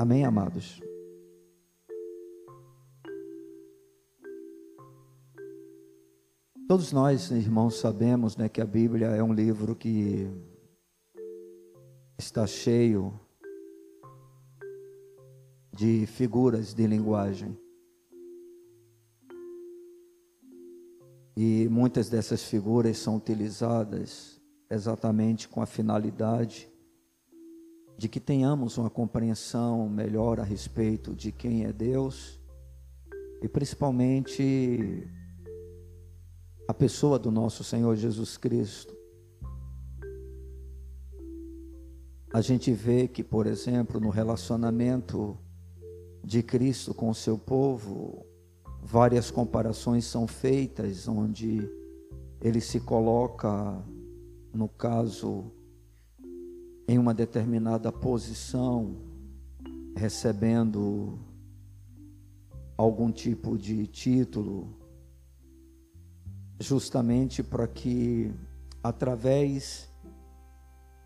Amém, amados? Todos nós, irmãos, sabemos né, que a Bíblia é um livro que está cheio de figuras de linguagem. E muitas dessas figuras são utilizadas exatamente com a finalidade de que tenhamos uma compreensão melhor a respeito de quem é Deus e principalmente a pessoa do nosso Senhor Jesus Cristo. A gente vê que, por exemplo, no relacionamento de Cristo com o seu povo, várias comparações são feitas onde ele se coloca, no caso, em uma determinada posição, recebendo algum tipo de título, justamente para que, através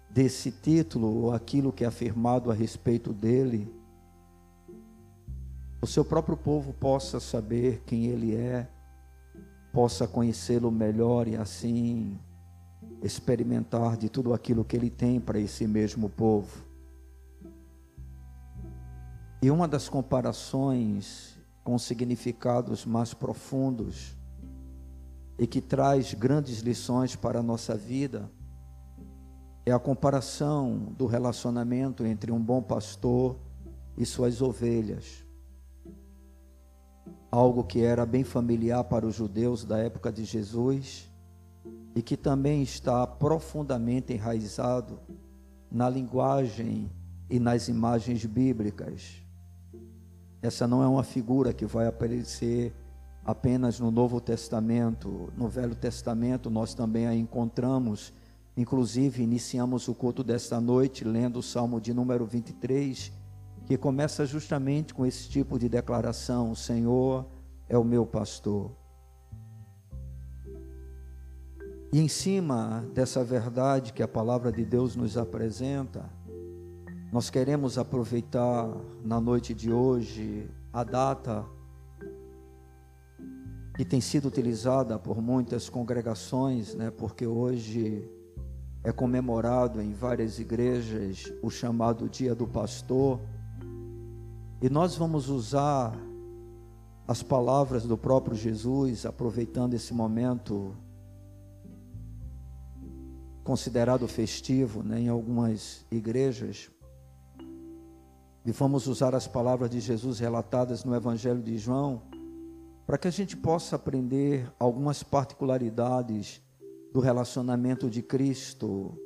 desse título, ou aquilo que é afirmado a respeito dele, o seu próprio povo possa saber quem ele é, possa conhecê-lo melhor e assim experimentar de tudo aquilo que ele tem para esse mesmo povo. E uma das comparações com significados mais profundos e que traz grandes lições para a nossa vida é a comparação do relacionamento entre um bom pastor e suas ovelhas. Algo que era bem familiar para os judeus da época de Jesus e que também está profundamente enraizado na linguagem e nas imagens bíblicas. Essa não é uma figura que vai aparecer apenas no Novo Testamento. No Velho Testamento nós também a encontramos. Inclusive, iniciamos o culto desta noite lendo o Salmo de número 23, que começa justamente com esse tipo de declaração: O Senhor é o meu pastor. E em cima dessa verdade que a palavra de Deus nos apresenta, nós queremos aproveitar na noite de hoje a data que tem sido utilizada por muitas congregações, né, porque hoje é comemorado em várias igrejas o chamado Dia do Pastor. E nós vamos usar as palavras do próprio Jesus, aproveitando esse momento considerado festivo né, em algumas igrejas. E vamos usar as palavras de Jesus relatadas no Evangelho de João para que a gente possa aprender algumas particularidades do relacionamento de Cristo,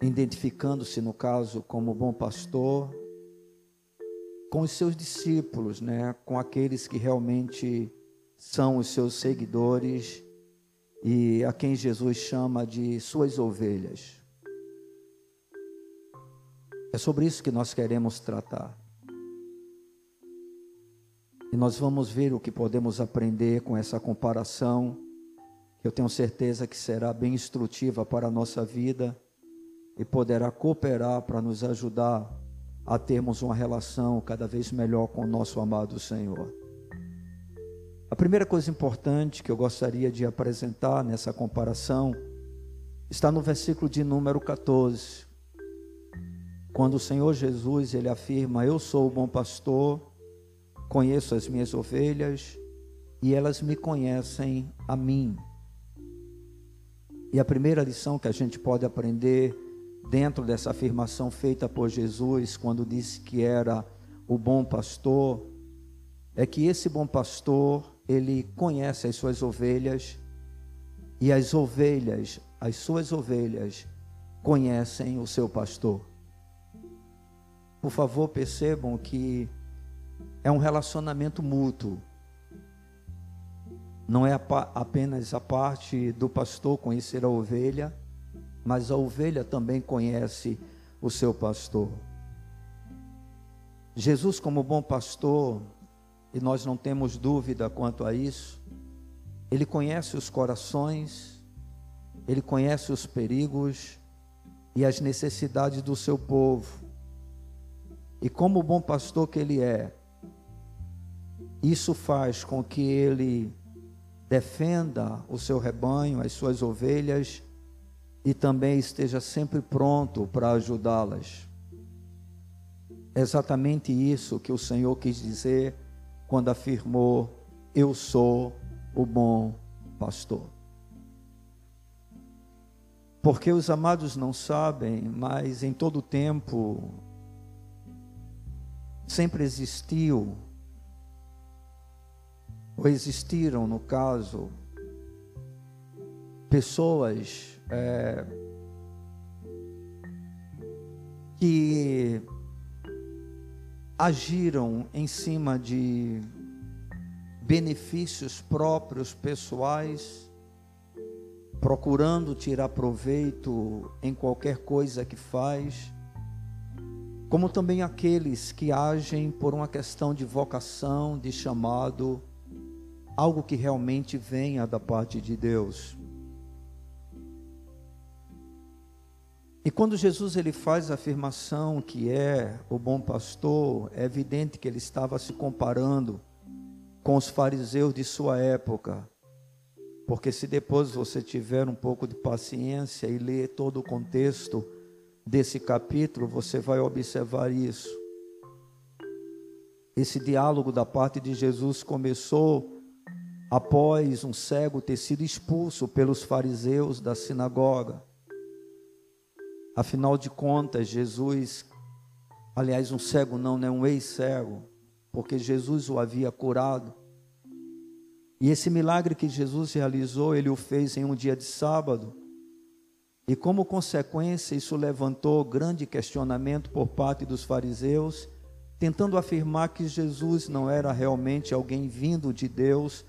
identificando-se, no caso, como bom pastor, com os seus discípulos, né, com aqueles que realmente são os seus seguidores e a quem Jesus chama de suas ovelhas. É sobre isso que nós queremos tratar. E nós vamos ver o que podemos aprender com essa comparação, que eu tenho certeza que será bem instrutiva para a nossa vida e poderá cooperar para nos ajudar a termos uma relação cada vez melhor com o nosso amado Senhor. A primeira coisa importante que eu gostaria de apresentar nessa comparação está no versículo de número 14, quando o Senhor Jesus ele afirma: Eu sou o bom pastor Conheço as minhas ovelhas e elas me conhecem a mim. E a primeira lição que a gente pode aprender dentro dessa afirmação feita por Jesus, quando disse que era o bom pastor, é que esse bom pastor, ele conhece as suas ovelhas e as ovelhas, as suas ovelhas, conhecem o seu pastor. Por favor, percebam que é um relacionamento mútuo. Não é apenas a parte do pastor conhecer a ovelha, mas a ovelha também conhece o seu pastor. Jesus, como bom pastor, e nós não temos dúvida quanto a isso, ele conhece os corações, ele conhece os perigos e as necessidades do seu povo. E como bom pastor que ele é, isso faz com que ele defenda o seu rebanho, as suas ovelhas e também esteja sempre pronto para ajudá-las. É exatamente isso que o Senhor quis dizer quando afirmou: Eu sou o bom pastor. Porque os amados não sabem, mas em todo tempo sempre existiu ou existiram, no caso, pessoas é, que agiram em cima de benefícios próprios pessoais, procurando tirar proveito em qualquer coisa que faz, como também aqueles que agem por uma questão de vocação, de chamado, algo que realmente venha da parte de Deus. E quando Jesus ele faz a afirmação que é o bom pastor, é evidente que ele estava se comparando com os fariseus de sua época. Porque se depois você tiver um pouco de paciência e ler todo o contexto desse capítulo, você vai observar isso. Esse diálogo da parte de Jesus começou após um cego ter sido expulso pelos fariseus da sinagoga. Afinal de contas, Jesus, aliás, um cego não, né, um ex-cego, porque Jesus o havia curado. E esse milagre que Jesus realizou, ele o fez em um dia de sábado. E como consequência, isso levantou grande questionamento por parte dos fariseus, tentando afirmar que Jesus não era realmente alguém vindo de Deus,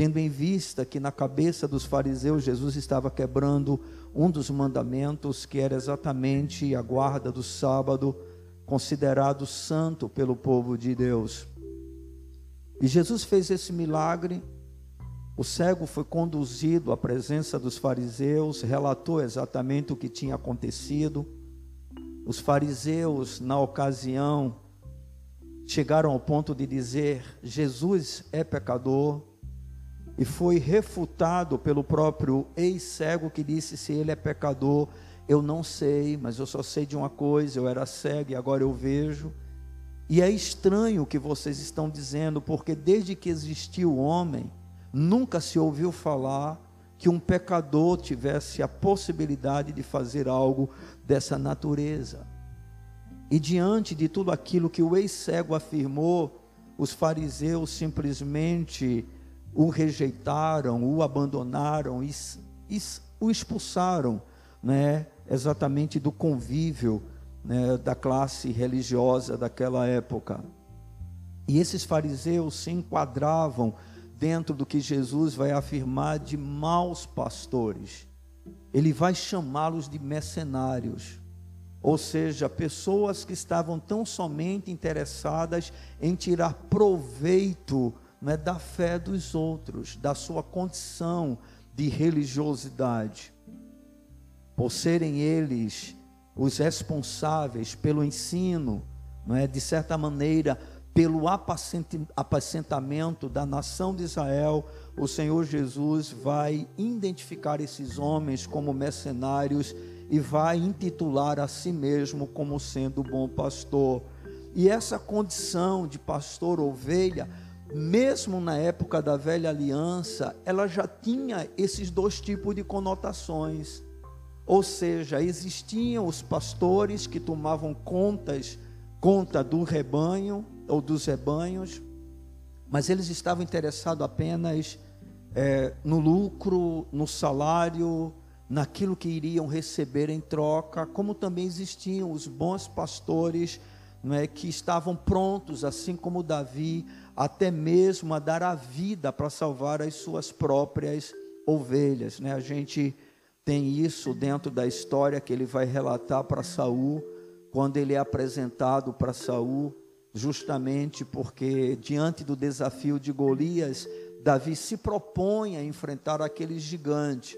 tendo em vista que na cabeça dos fariseus Jesus estava quebrando um dos mandamentos, que era exatamente a guarda do sábado, considerado santo pelo povo de Deus. E Jesus fez esse milagre. O cego foi conduzido à presença dos fariseus, relatou exatamente o que tinha acontecido. Os fariseus, na ocasião, chegaram ao ponto de dizer: Jesus é pecador, e foi refutado pelo próprio ex-cego que disse: se ele é pecador, eu não sei, mas eu só sei de uma coisa: eu era cego e agora eu vejo. E é estranho o que vocês estão dizendo, porque desde que existiu o homem, nunca se ouviu falar que um pecador tivesse a possibilidade de fazer algo dessa natureza. E diante de tudo aquilo que o ex-cego afirmou, os fariseus simplesmente o rejeitaram, o abandonaram, e, o expulsaram, né, exatamente do convívio né, da classe religiosa daquela época. E esses fariseus se enquadravam dentro do que Jesus vai afirmar de maus pastores. Ele vai chamá-los de mercenários, ou seja, pessoas que estavam tão somente interessadas em tirar proveito não é da fé dos outros, da sua condição de religiosidade. Por serem eles os responsáveis pelo ensino, não é de certa maneira, pelo apacentamento da nação de Israel, o Senhor Jesus vai identificar esses homens como mercenários e vai intitular a si mesmo como sendo bom pastor. E essa condição de pastor ovelha mesmo na época da velha aliança, ela já tinha esses dois tipos de conotações. Ou seja, existiam os pastores que tomavam contas, conta do rebanho ou dos rebanhos, mas eles estavam interessados apenas é, no lucro, no salário, naquilo que iriam receber em troca, como também existiam os bons pastores não é, que estavam prontos, assim como Davi, até mesmo a dar a vida para salvar as suas próprias ovelhas. Né? A gente tem isso dentro da história que ele vai relatar para Saul, quando ele é apresentado para Saul, justamente porque diante do desafio de Golias, Davi se propõe a enfrentar aquele gigante.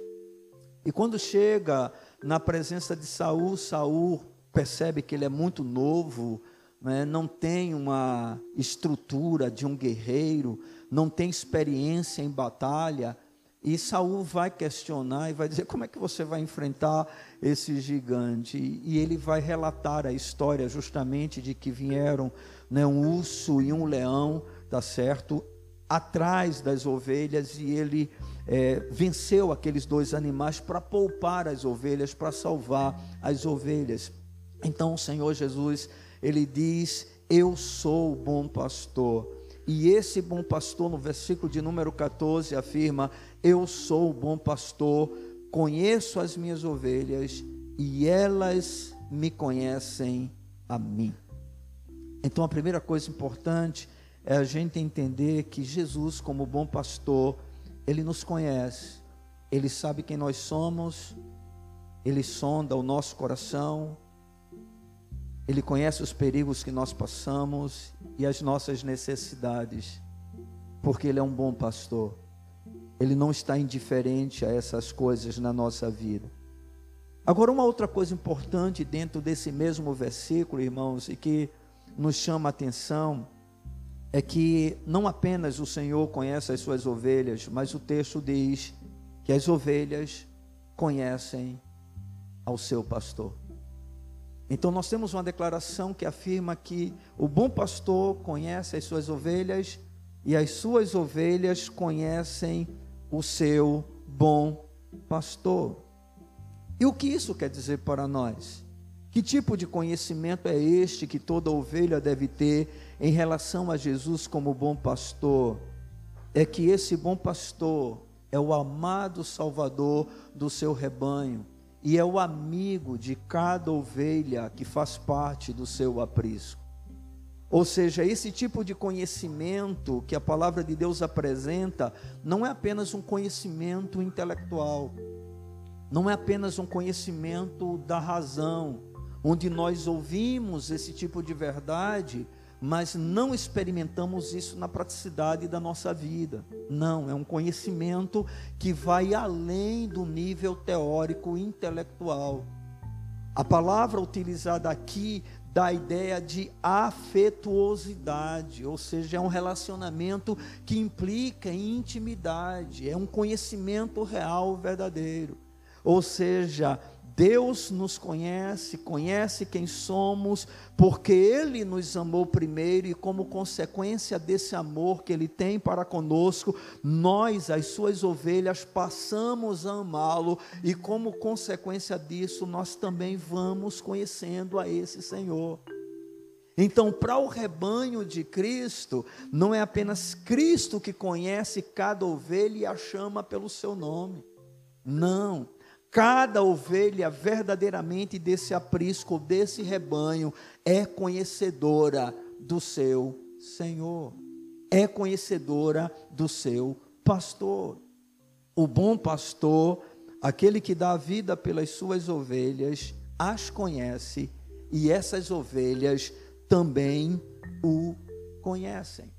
E quando chega na presença de Saul, Saul percebe que ele é muito novo, né, não tem uma estrutura de um guerreiro, não tem experiência em batalha, e Saul vai questionar e vai dizer: como é que você vai enfrentar esse gigante? E ele vai relatar a história justamente de que vieram né, um urso e um leão, tá certo? Atrás das ovelhas, e ele é, venceu aqueles dois animais para poupar as ovelhas, para salvar as ovelhas. Então o Senhor Jesus, ele diz: Eu sou o bom pastor. E esse bom pastor, no versículo de número 14, afirma: Eu sou o bom pastor, conheço as minhas ovelhas e elas me conhecem a mim. Então, a primeira coisa importante é a gente entender que Jesus, como bom pastor, ele nos conhece, ele sabe quem nós somos, ele sonda o nosso coração, ele conhece os perigos que nós passamos e as nossas necessidades, porque Ele é um bom pastor. Ele não está indiferente a essas coisas na nossa vida. Agora, uma outra coisa importante dentro desse mesmo versículo, irmãos, e que nos chama a atenção, é que não apenas o Senhor conhece as suas ovelhas, mas o texto diz que as ovelhas conhecem ao seu pastor. Então nós temos uma declaração que afirma que o bom pastor conhece as suas ovelhas e as suas ovelhas conhecem o seu bom pastor. E o que isso quer dizer para nós? Que tipo de conhecimento é este que toda ovelha deve ter em relação a Jesus como bom pastor? É que esse bom pastor é o amado Salvador do seu rebanho e é o amigo de cada ovelha que faz parte do seu aprisco. Ou seja, esse tipo de conhecimento que a palavra de Deus apresenta não é apenas um conhecimento intelectual, não é apenas um conhecimento da razão, onde nós ouvimos esse tipo de verdade mas não experimentamos isso na praticidade da nossa vida. Não, é um conhecimento que vai além do nível teórico intelectual. A palavra utilizada aqui dá a ideia de afetuosidade, ou seja, é um relacionamento que implica intimidade, é um conhecimento real, verdadeiro. Ou seja, Deus nos conhece, conhece quem somos, porque Ele nos amou primeiro e, como consequência desse amor que Ele tem para conosco, nós, as Suas ovelhas, passamos a amá-lo e, como consequência disso, nós também vamos conhecendo a esse Senhor. Então, para o rebanho de Cristo, não é apenas Cristo que conhece cada ovelha e a chama pelo seu nome. Não Cada ovelha verdadeiramente desse aprisco, desse rebanho, é conhecedora do seu Senhor, é conhecedora do seu pastor. O bom pastor, aquele que dá a vida pelas suas ovelhas, as conhece e essas ovelhas também o conhecem.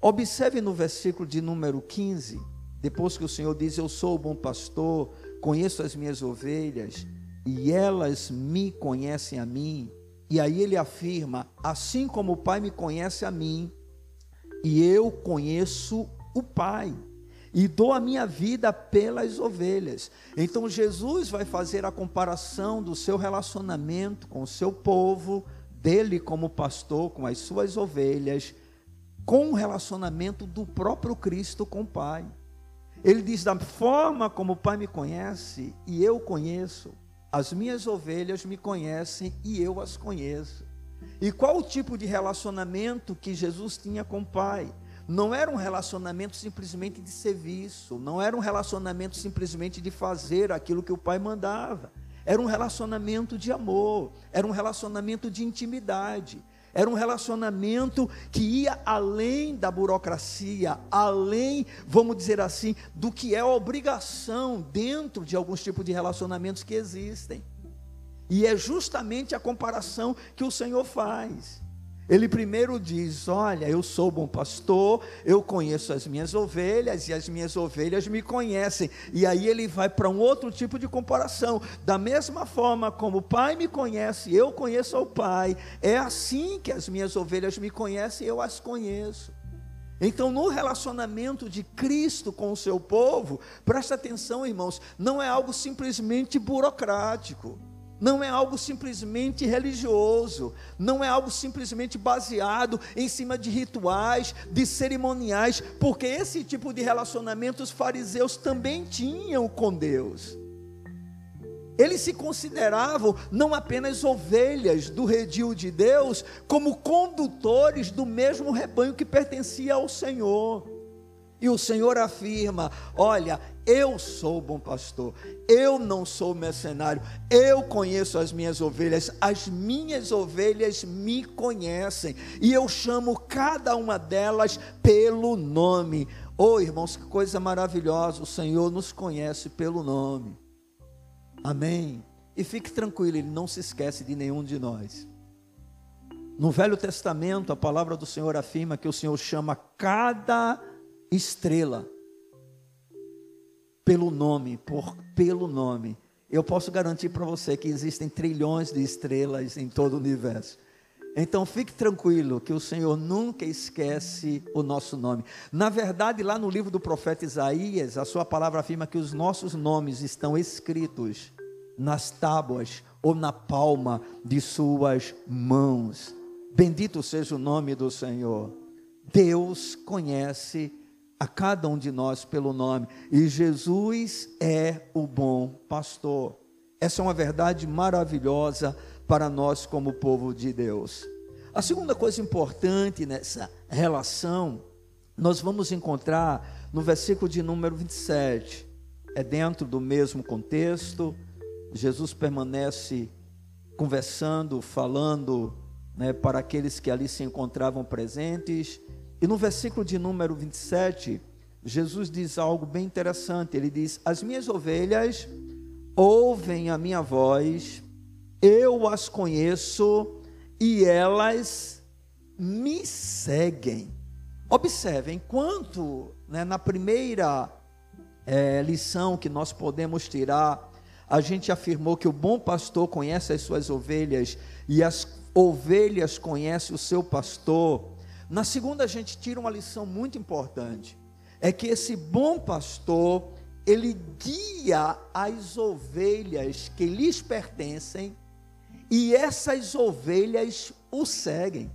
Observe no versículo de número 15, depois que o Senhor diz: Eu sou o bom pastor, conheço as minhas ovelhas e elas me conhecem a mim. E aí ele afirma: assim como o Pai me conhece a mim, e eu conheço o Pai, e dou a minha vida pelas ovelhas. Então Jesus vai fazer a comparação do seu relacionamento com o seu povo, dele como pastor, com as suas ovelhas, com o relacionamento do próprio Cristo com o Pai. Ele diz: da forma como o Pai me conhece e eu conheço, as minhas ovelhas me conhecem e eu as conheço. E qual o tipo de relacionamento que Jesus tinha com o Pai? Não era um relacionamento simplesmente de serviço, não era um relacionamento simplesmente de fazer aquilo que o Pai mandava. Era um relacionamento de amor, era um relacionamento de intimidade. Era um relacionamento que ia além da burocracia, além, vamos dizer assim, do que é obrigação dentro de alguns tipos de relacionamentos que existem. E é justamente a comparação que o Senhor faz. Ele primeiro diz: Olha, eu sou bom pastor, eu conheço as minhas ovelhas e as minhas ovelhas me conhecem. E aí ele vai para um outro tipo de comparação. Da mesma forma como o Pai me conhece, eu conheço o Pai, é assim que as minhas ovelhas me conhecem, eu as conheço. Então, no relacionamento de Cristo com o seu povo, presta atenção, irmãos, não é algo simplesmente burocrático não é algo simplesmente religioso, não é algo simplesmente baseado em cima de rituais, de cerimoniais, porque esse tipo de relacionamento os fariseus também tinham com Deus. Eles se consideravam não apenas ovelhas do redil de Deus, como condutores do mesmo rebanho que pertencia ao Senhor. E o Senhor afirma: Olha, eu sou bom pastor, eu não sou mercenário, eu conheço as minhas ovelhas, as minhas ovelhas me conhecem, e eu chamo cada uma delas pelo nome. Oh, irmãos, que coisa maravilhosa, o Senhor nos conhece pelo nome. Amém. E fique tranquilo, Ele não se esquece de nenhum de nós. No Velho Testamento, a palavra do Senhor afirma que o Senhor chama cada estrela pelo nome, por pelo nome. Eu posso garantir para você que existem trilhões de estrelas em todo o universo. Então fique tranquilo que o Senhor nunca esquece o nosso nome. Na verdade, lá no livro do profeta Isaías, a sua palavra afirma que os nossos nomes estão escritos nas tábuas ou na palma de suas mãos. Bendito seja o nome do Senhor. Deus conhece a cada um de nós pelo nome. E Jesus é o bom pastor. Essa é uma verdade maravilhosa para nós, como povo de Deus. A segunda coisa importante nessa relação, nós vamos encontrar no versículo de número 27. É dentro do mesmo contexto. Jesus permanece conversando, falando né, para aqueles que ali se encontravam presentes e no versículo de número 27, Jesus diz algo bem interessante. Ele diz: As minhas ovelhas ouvem a minha voz, eu as conheço e elas me seguem. Observem, enquanto né, na primeira é, lição que nós podemos tirar, a gente afirmou que o bom pastor conhece as suas ovelhas e as ovelhas conhecem o seu pastor. Na segunda, a gente tira uma lição muito importante: é que esse bom pastor, ele guia as ovelhas que lhes pertencem e essas ovelhas o seguem.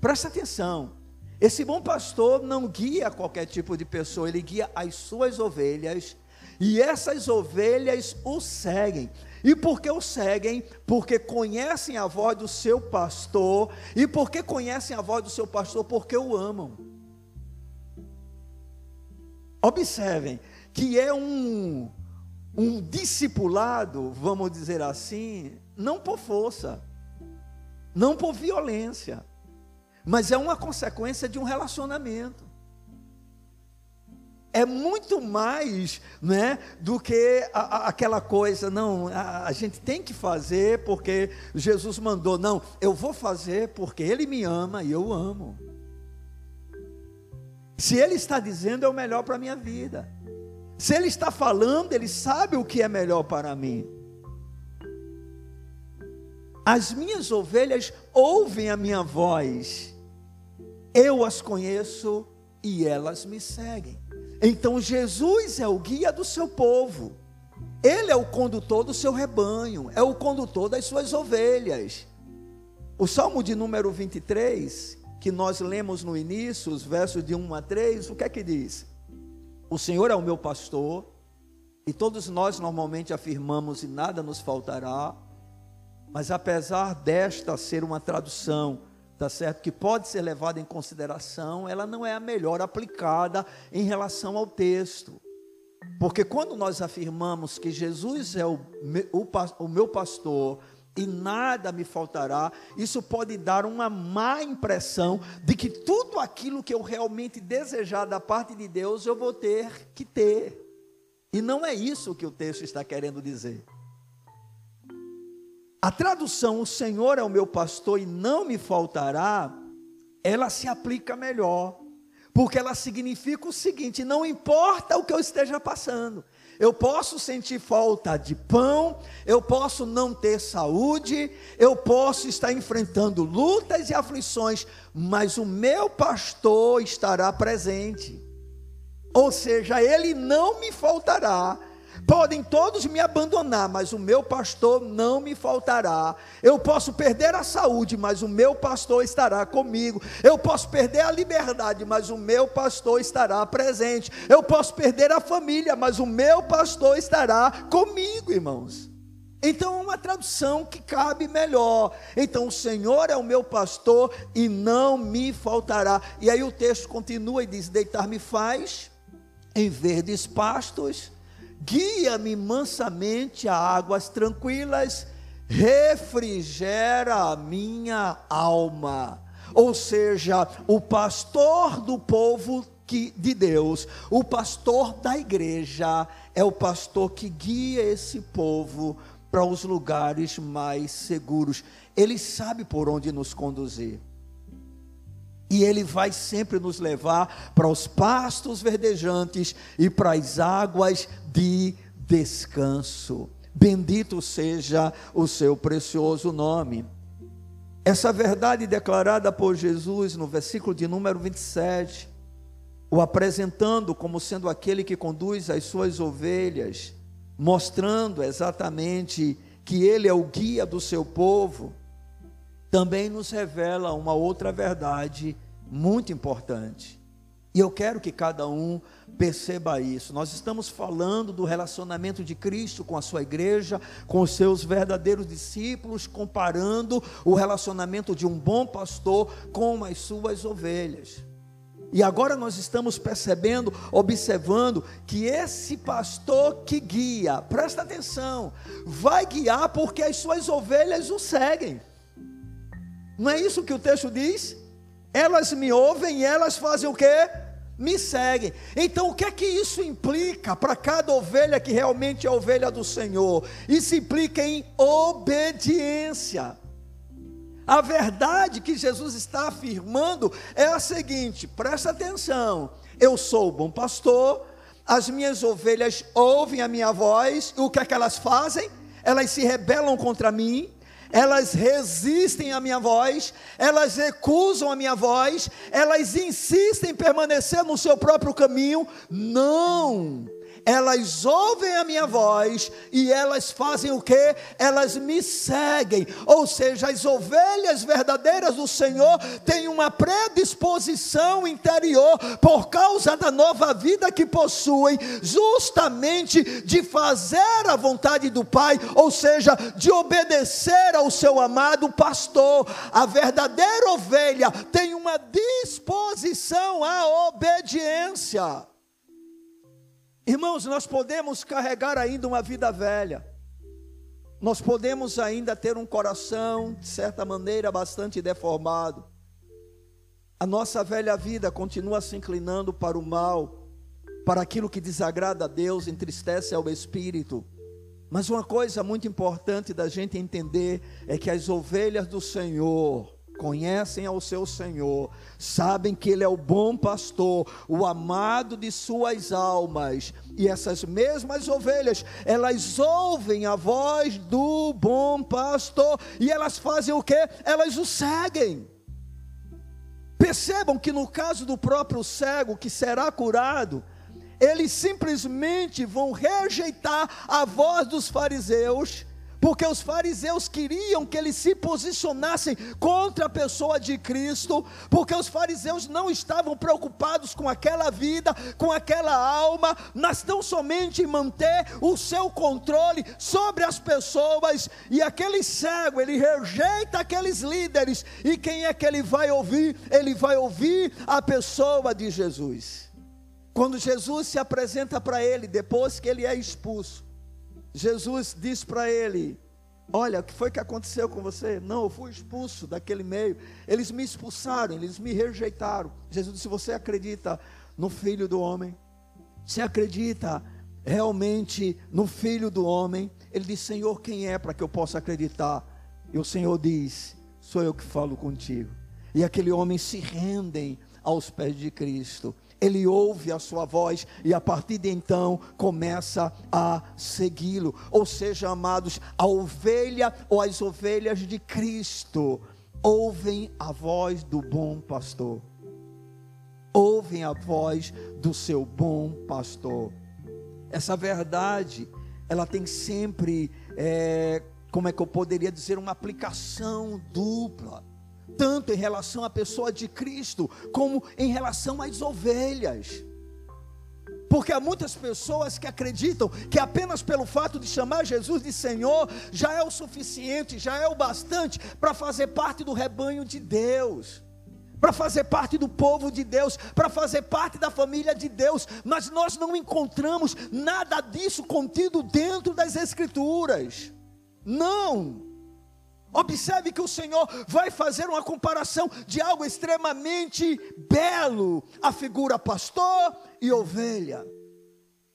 Presta atenção. Esse bom pastor não guia qualquer tipo de pessoa, ele guia as suas ovelhas e essas ovelhas o seguem. E por que o seguem? Porque conhecem a voz do seu pastor. E porque conhecem a voz do seu pastor? Porque o amam. Observem que é um, um discipulado, vamos dizer assim, não por força, não por violência, mas é uma consequência de um relacionamento é muito mais né, do que a, a, aquela coisa, não, a, a, gente tem que fazer porque Jesus mandou, não, eu vou fazer porque Ele me ama e eu amo. Se Ele está dizendo, é o melhor para a minha vida. Se Ele está falando, Ele sabe o que é melhor para mim. As minhas ovelhas ouvem a minha voz, eu as conheço e elas me seguem. Então Jesus é o guia do seu povo. Ele é o condutor do seu rebanho, é o condutor das suas ovelhas. O Salmo de número 23, que nós lemos no início, os versos de 1 a 3, o que é que diz? O Senhor é o meu pastor, e todos nós normalmente afirmamos e nada nos faltará, mas apesar desta ser uma tradução tá certo? Que pode ser levada em consideração, ela não é a melhor aplicada em relação ao texto. Porque quando nós afirmamos que Jesus é o, o, o meu pastor e nada me faltará, isso pode dar uma má impressão de que tudo aquilo que eu realmente desejar da parte de Deus eu vou ter que ter. E não é isso que o texto está querendo dizer. A tradução, o Senhor é o meu pastor e não me faltará, ela se aplica melhor, porque ela significa o seguinte: não importa o que eu esteja passando, eu posso sentir falta de pão, eu posso não ter saúde, eu posso estar enfrentando lutas e aflições, mas o meu pastor estará presente. Ou seja, ele não me faltará Podem todos me abandonar, mas o meu pastor não me faltará. Eu posso perder a saúde, mas o meu pastor estará comigo. Eu posso perder a liberdade, mas o meu pastor estará presente. Eu posso perder a família, mas o meu pastor estará comigo, irmãos. Então, é uma tradução que cabe melhor. Então, o Senhor é o meu pastor e não me faltará. E aí o texto continua e diz: Deitar-me faz em verdes pastos guia-me mansamente a águas tranquilas, refrigera a minha alma. Ou seja, o pastor do povo que, de Deus, o pastor da igreja, é o pastor que guia esse povo para os lugares mais seguros. Ele sabe por onde nos conduzir e Ele vai sempre nos levar para os pastos verdejantes e para as águas de descanso. Bendito seja o seu precioso nome. Essa verdade declarada por Jesus no versículo de número 27, o apresentando como sendo aquele que conduz as suas ovelhas, mostrando exatamente que ele é o guia do seu povo, também nos revela uma outra verdade muito importante. E eu quero que cada um perceba isso. Nós estamos falando do relacionamento de Cristo com a sua igreja, com os seus verdadeiros discípulos, comparando o relacionamento de um bom pastor com as suas ovelhas. E agora nós estamos percebendo, observando que esse pastor que guia, presta atenção, vai guiar porque as suas ovelhas o seguem. Não é isso que o texto diz? Elas me ouvem e elas fazem o quê? Me seguem. Então, o que é que isso implica para cada ovelha que realmente é ovelha do Senhor? Isso implica em obediência. A verdade que Jesus está afirmando é a seguinte: presta atenção. Eu sou o bom pastor, as minhas ovelhas ouvem a minha voz, e o que é que elas fazem? Elas se rebelam contra mim, elas resistem à minha voz, elas recusam a minha voz, elas insistem em permanecer no seu próprio caminho. Não! Elas ouvem a minha voz e elas fazem o que? Elas me seguem. Ou seja, as ovelhas verdadeiras do Senhor têm uma predisposição interior por causa da nova vida que possuem, justamente de fazer a vontade do Pai, ou seja, de obedecer ao seu amado pastor. A verdadeira ovelha tem uma disposição à obediência. Irmãos, nós podemos carregar ainda uma vida velha, nós podemos ainda ter um coração, de certa maneira, bastante deformado. A nossa velha vida continua se inclinando para o mal, para aquilo que desagrada a Deus, entristece ao espírito. Mas uma coisa muito importante da gente entender é que as ovelhas do Senhor, conhecem ao seu Senhor, sabem que Ele é o bom pastor, o amado de suas almas, e essas mesmas ovelhas, elas ouvem a voz do bom pastor, e elas fazem o que? Elas o seguem. Percebam que no caso do próprio cego que será curado, eles simplesmente vão rejeitar a voz dos fariseus porque os fariseus queriam que eles se posicionassem contra a pessoa de Cristo, porque os fariseus não estavam preocupados com aquela vida, com aquela alma, mas tão somente manter o seu controle sobre as pessoas, e aquele cego, ele rejeita aqueles líderes, e quem é que ele vai ouvir? Ele vai ouvir a pessoa de Jesus. Quando Jesus se apresenta para ele, depois que ele é expulso, Jesus diz para ele: Olha, o que foi que aconteceu com você? Não, eu fui expulso daquele meio. Eles me expulsaram, eles me rejeitaram. Jesus disse: Você acredita no Filho do Homem? Você acredita realmente no Filho do Homem? Ele disse: Senhor, quem é para que eu possa acreditar? E o Senhor diz: Sou eu que falo contigo. E aquele homem se rendem aos pés de Cristo. Ele ouve a sua voz e a partir de então começa a segui-lo. Ou seja, amados, a ovelha ou as ovelhas de Cristo ouvem a voz do bom pastor. Ouvem a voz do seu bom pastor. Essa verdade, ela tem sempre, é, como é que eu poderia dizer, uma aplicação dupla tanto em relação à pessoa de Cristo, como em relação às ovelhas. Porque há muitas pessoas que acreditam que apenas pelo fato de chamar Jesus de Senhor já é o suficiente, já é o bastante para fazer parte do rebanho de Deus, para fazer parte do povo de Deus, para fazer parte da família de Deus, mas nós não encontramos nada disso contido dentro das Escrituras. Não. Observe que o Senhor vai fazer uma comparação de algo extremamente belo, a figura pastor e ovelha.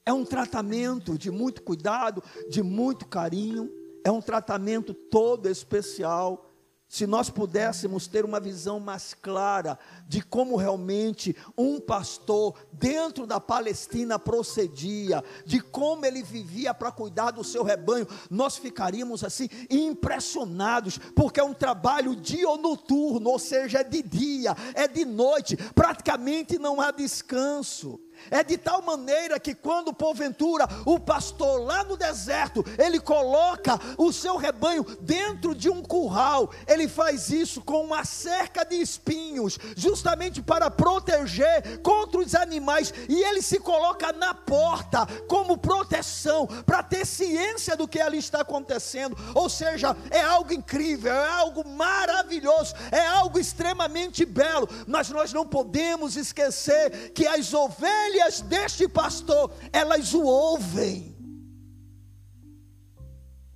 É um tratamento de muito cuidado, de muito carinho, é um tratamento todo especial se nós pudéssemos ter uma visão mais clara de como realmente um pastor dentro da Palestina procedia, de como ele vivia para cuidar do seu rebanho, nós ficaríamos assim impressionados, porque é um trabalho dia ou noturno, ou seja, é de dia, é de noite, praticamente não há descanso. É de tal maneira que quando porventura o pastor lá no deserto, ele coloca o seu rebanho dentro de um curral, ele faz isso com uma cerca de espinhos, justamente para proteger contra os animais, e ele se coloca na porta como proteção, para ter ciência do que ali está acontecendo. Ou seja, é algo incrível, é algo maravilhoso, é algo extremamente belo, mas nós não podemos esquecer que as ovelhas ovelhas deste pastor, elas o ouvem,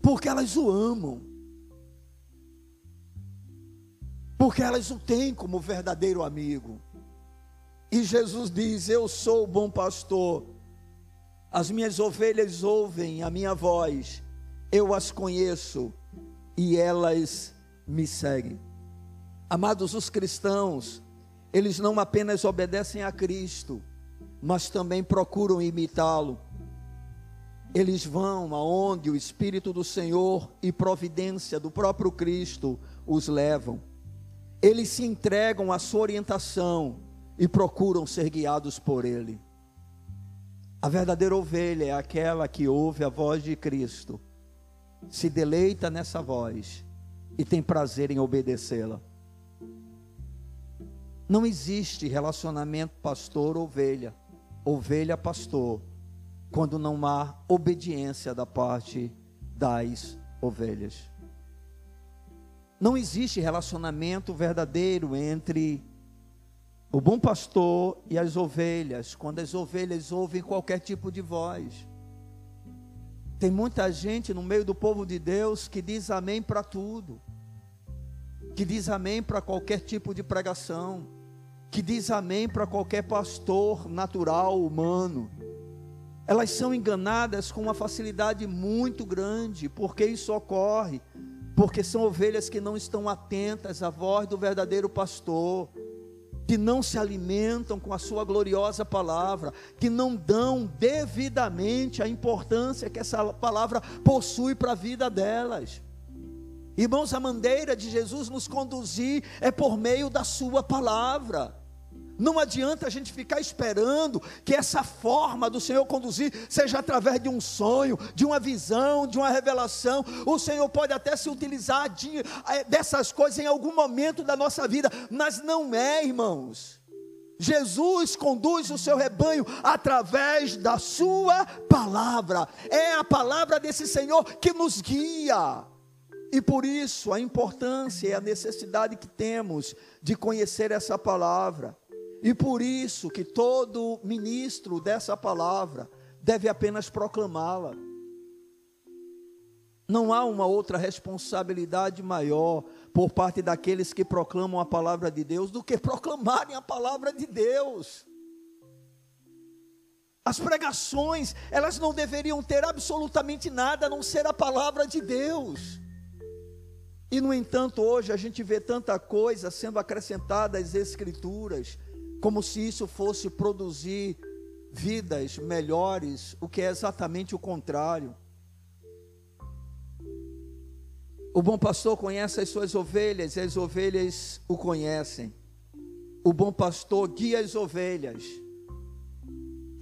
porque elas o amam, porque elas o têm como verdadeiro amigo. E Jesus diz: Eu sou o bom pastor, as minhas ovelhas ouvem a minha voz, eu as conheço e elas me seguem. Amados, os cristãos, eles não apenas obedecem a Cristo, mas também procuram imitá-lo. Eles vão aonde o Espírito do Senhor e providência do próprio Cristo os levam. Eles se entregam à sua orientação e procuram ser guiados por Ele. A verdadeira ovelha é aquela que ouve a voz de Cristo, se deleita nessa voz e tem prazer em obedecê-la. Não existe relacionamento pastor-ovelha ovelha pastor, quando não há obediência da parte das ovelhas. Não existe relacionamento verdadeiro entre o bom pastor e as ovelhas, quando as ovelhas ouvem qualquer tipo de voz. Tem muita gente no meio do povo de Deus que diz amém para tudo, que diz amém para qualquer tipo de pregação que diz amém para qualquer pastor natural, humano. Elas são enganadas com uma facilidade muito grande, porque isso ocorre, porque são ovelhas que não estão atentas à voz do verdadeiro pastor, que não se alimentam com a sua gloriosa palavra, que não dão devidamente a importância que essa palavra possui para a vida delas. Irmãos, a maneira de Jesus nos conduzir é por meio da Sua palavra. Não adianta a gente ficar esperando que essa forma do Senhor conduzir seja através de um sonho, de uma visão, de uma revelação. O Senhor pode até se utilizar de, eh, dessas coisas em algum momento da nossa vida, mas não é, irmãos. Jesus conduz o seu rebanho através da sua palavra. É a palavra desse Senhor que nos guia. E por isso a importância e a necessidade que temos de conhecer essa palavra. E por isso que todo ministro dessa palavra deve apenas proclamá-la. Não há uma outra responsabilidade maior por parte daqueles que proclamam a palavra de Deus do que proclamarem a palavra de Deus. As pregações, elas não deveriam ter absolutamente nada a não ser a palavra de Deus. E, no entanto, hoje a gente vê tanta coisa sendo acrescentada às Escrituras, como se isso fosse produzir vidas melhores, o que é exatamente o contrário. O bom pastor conhece as suas ovelhas e as ovelhas o conhecem. O bom pastor guia as ovelhas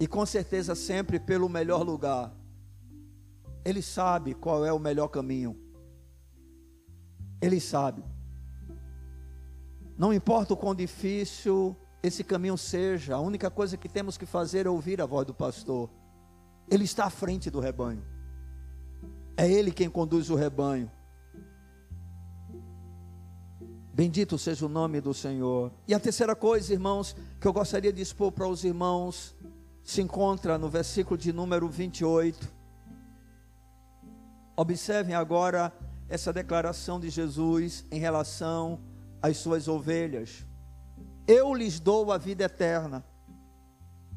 e com certeza sempre pelo melhor lugar. Ele sabe qual é o melhor caminho. Ele sabe. Não importa o quão difícil esse caminho seja, a única coisa que temos que fazer é ouvir a voz do pastor. Ele está à frente do rebanho. É ele quem conduz o rebanho. Bendito seja o nome do Senhor. E a terceira coisa, irmãos, que eu gostaria de expor para os irmãos, se encontra no versículo de número 28. Observem agora essa declaração de Jesus em relação às suas ovelhas. Eu lhes dou a vida eterna,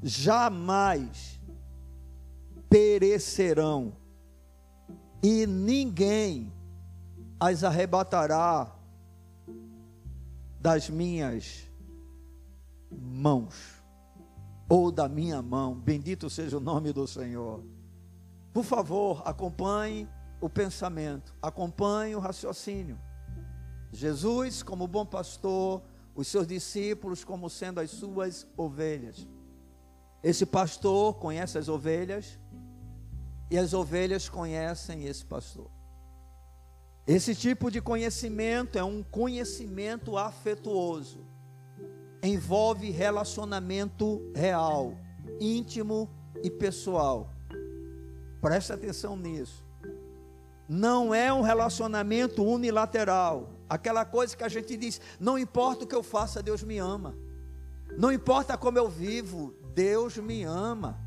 jamais perecerão, e ninguém as arrebatará das minhas mãos, ou da minha mão. Bendito seja o nome do Senhor. Por favor, acompanhe o pensamento, acompanhe o raciocínio. Jesus, como bom pastor, os seus discípulos como sendo as suas ovelhas. Esse pastor conhece as ovelhas e as ovelhas conhecem esse pastor. Esse tipo de conhecimento é um conhecimento afetuoso. Envolve relacionamento real, íntimo e pessoal. Preste atenção nisso não é um relacionamento unilateral. Aquela coisa que a gente diz: não importa o que eu faça, Deus me ama. Não importa como eu vivo, Deus me ama.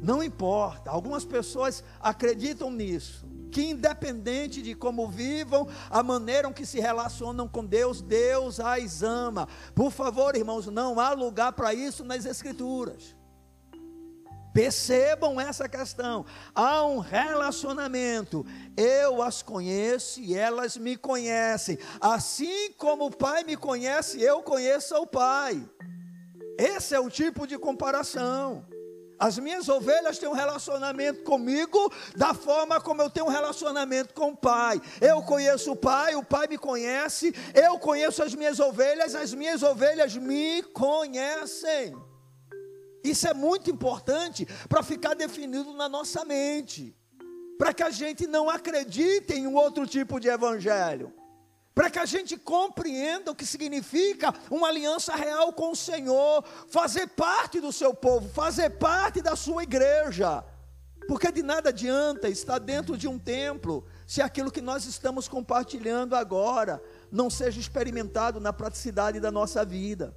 Não importa. Algumas pessoas acreditam nisso. Que independente de como vivam, a maneira que se relacionam com Deus, Deus as ama. Por favor, irmãos, não há lugar para isso nas Escrituras. Percebam essa questão. Há um relacionamento. Eu as conheço e elas me conhecem. Assim como o Pai me conhece, eu conheço o Pai. Esse é o tipo de comparação. As minhas ovelhas têm um relacionamento comigo da forma como eu tenho um relacionamento com o Pai. Eu conheço o Pai, o Pai me conhece, eu conheço as minhas ovelhas, as minhas ovelhas me conhecem. Isso é muito importante para ficar definido na nossa mente, para que a gente não acredite em um outro tipo de evangelho, para que a gente compreenda o que significa uma aliança real com o Senhor, fazer parte do seu povo, fazer parte da sua igreja. Porque de nada adianta estar dentro de um templo se aquilo que nós estamos compartilhando agora não seja experimentado na praticidade da nossa vida.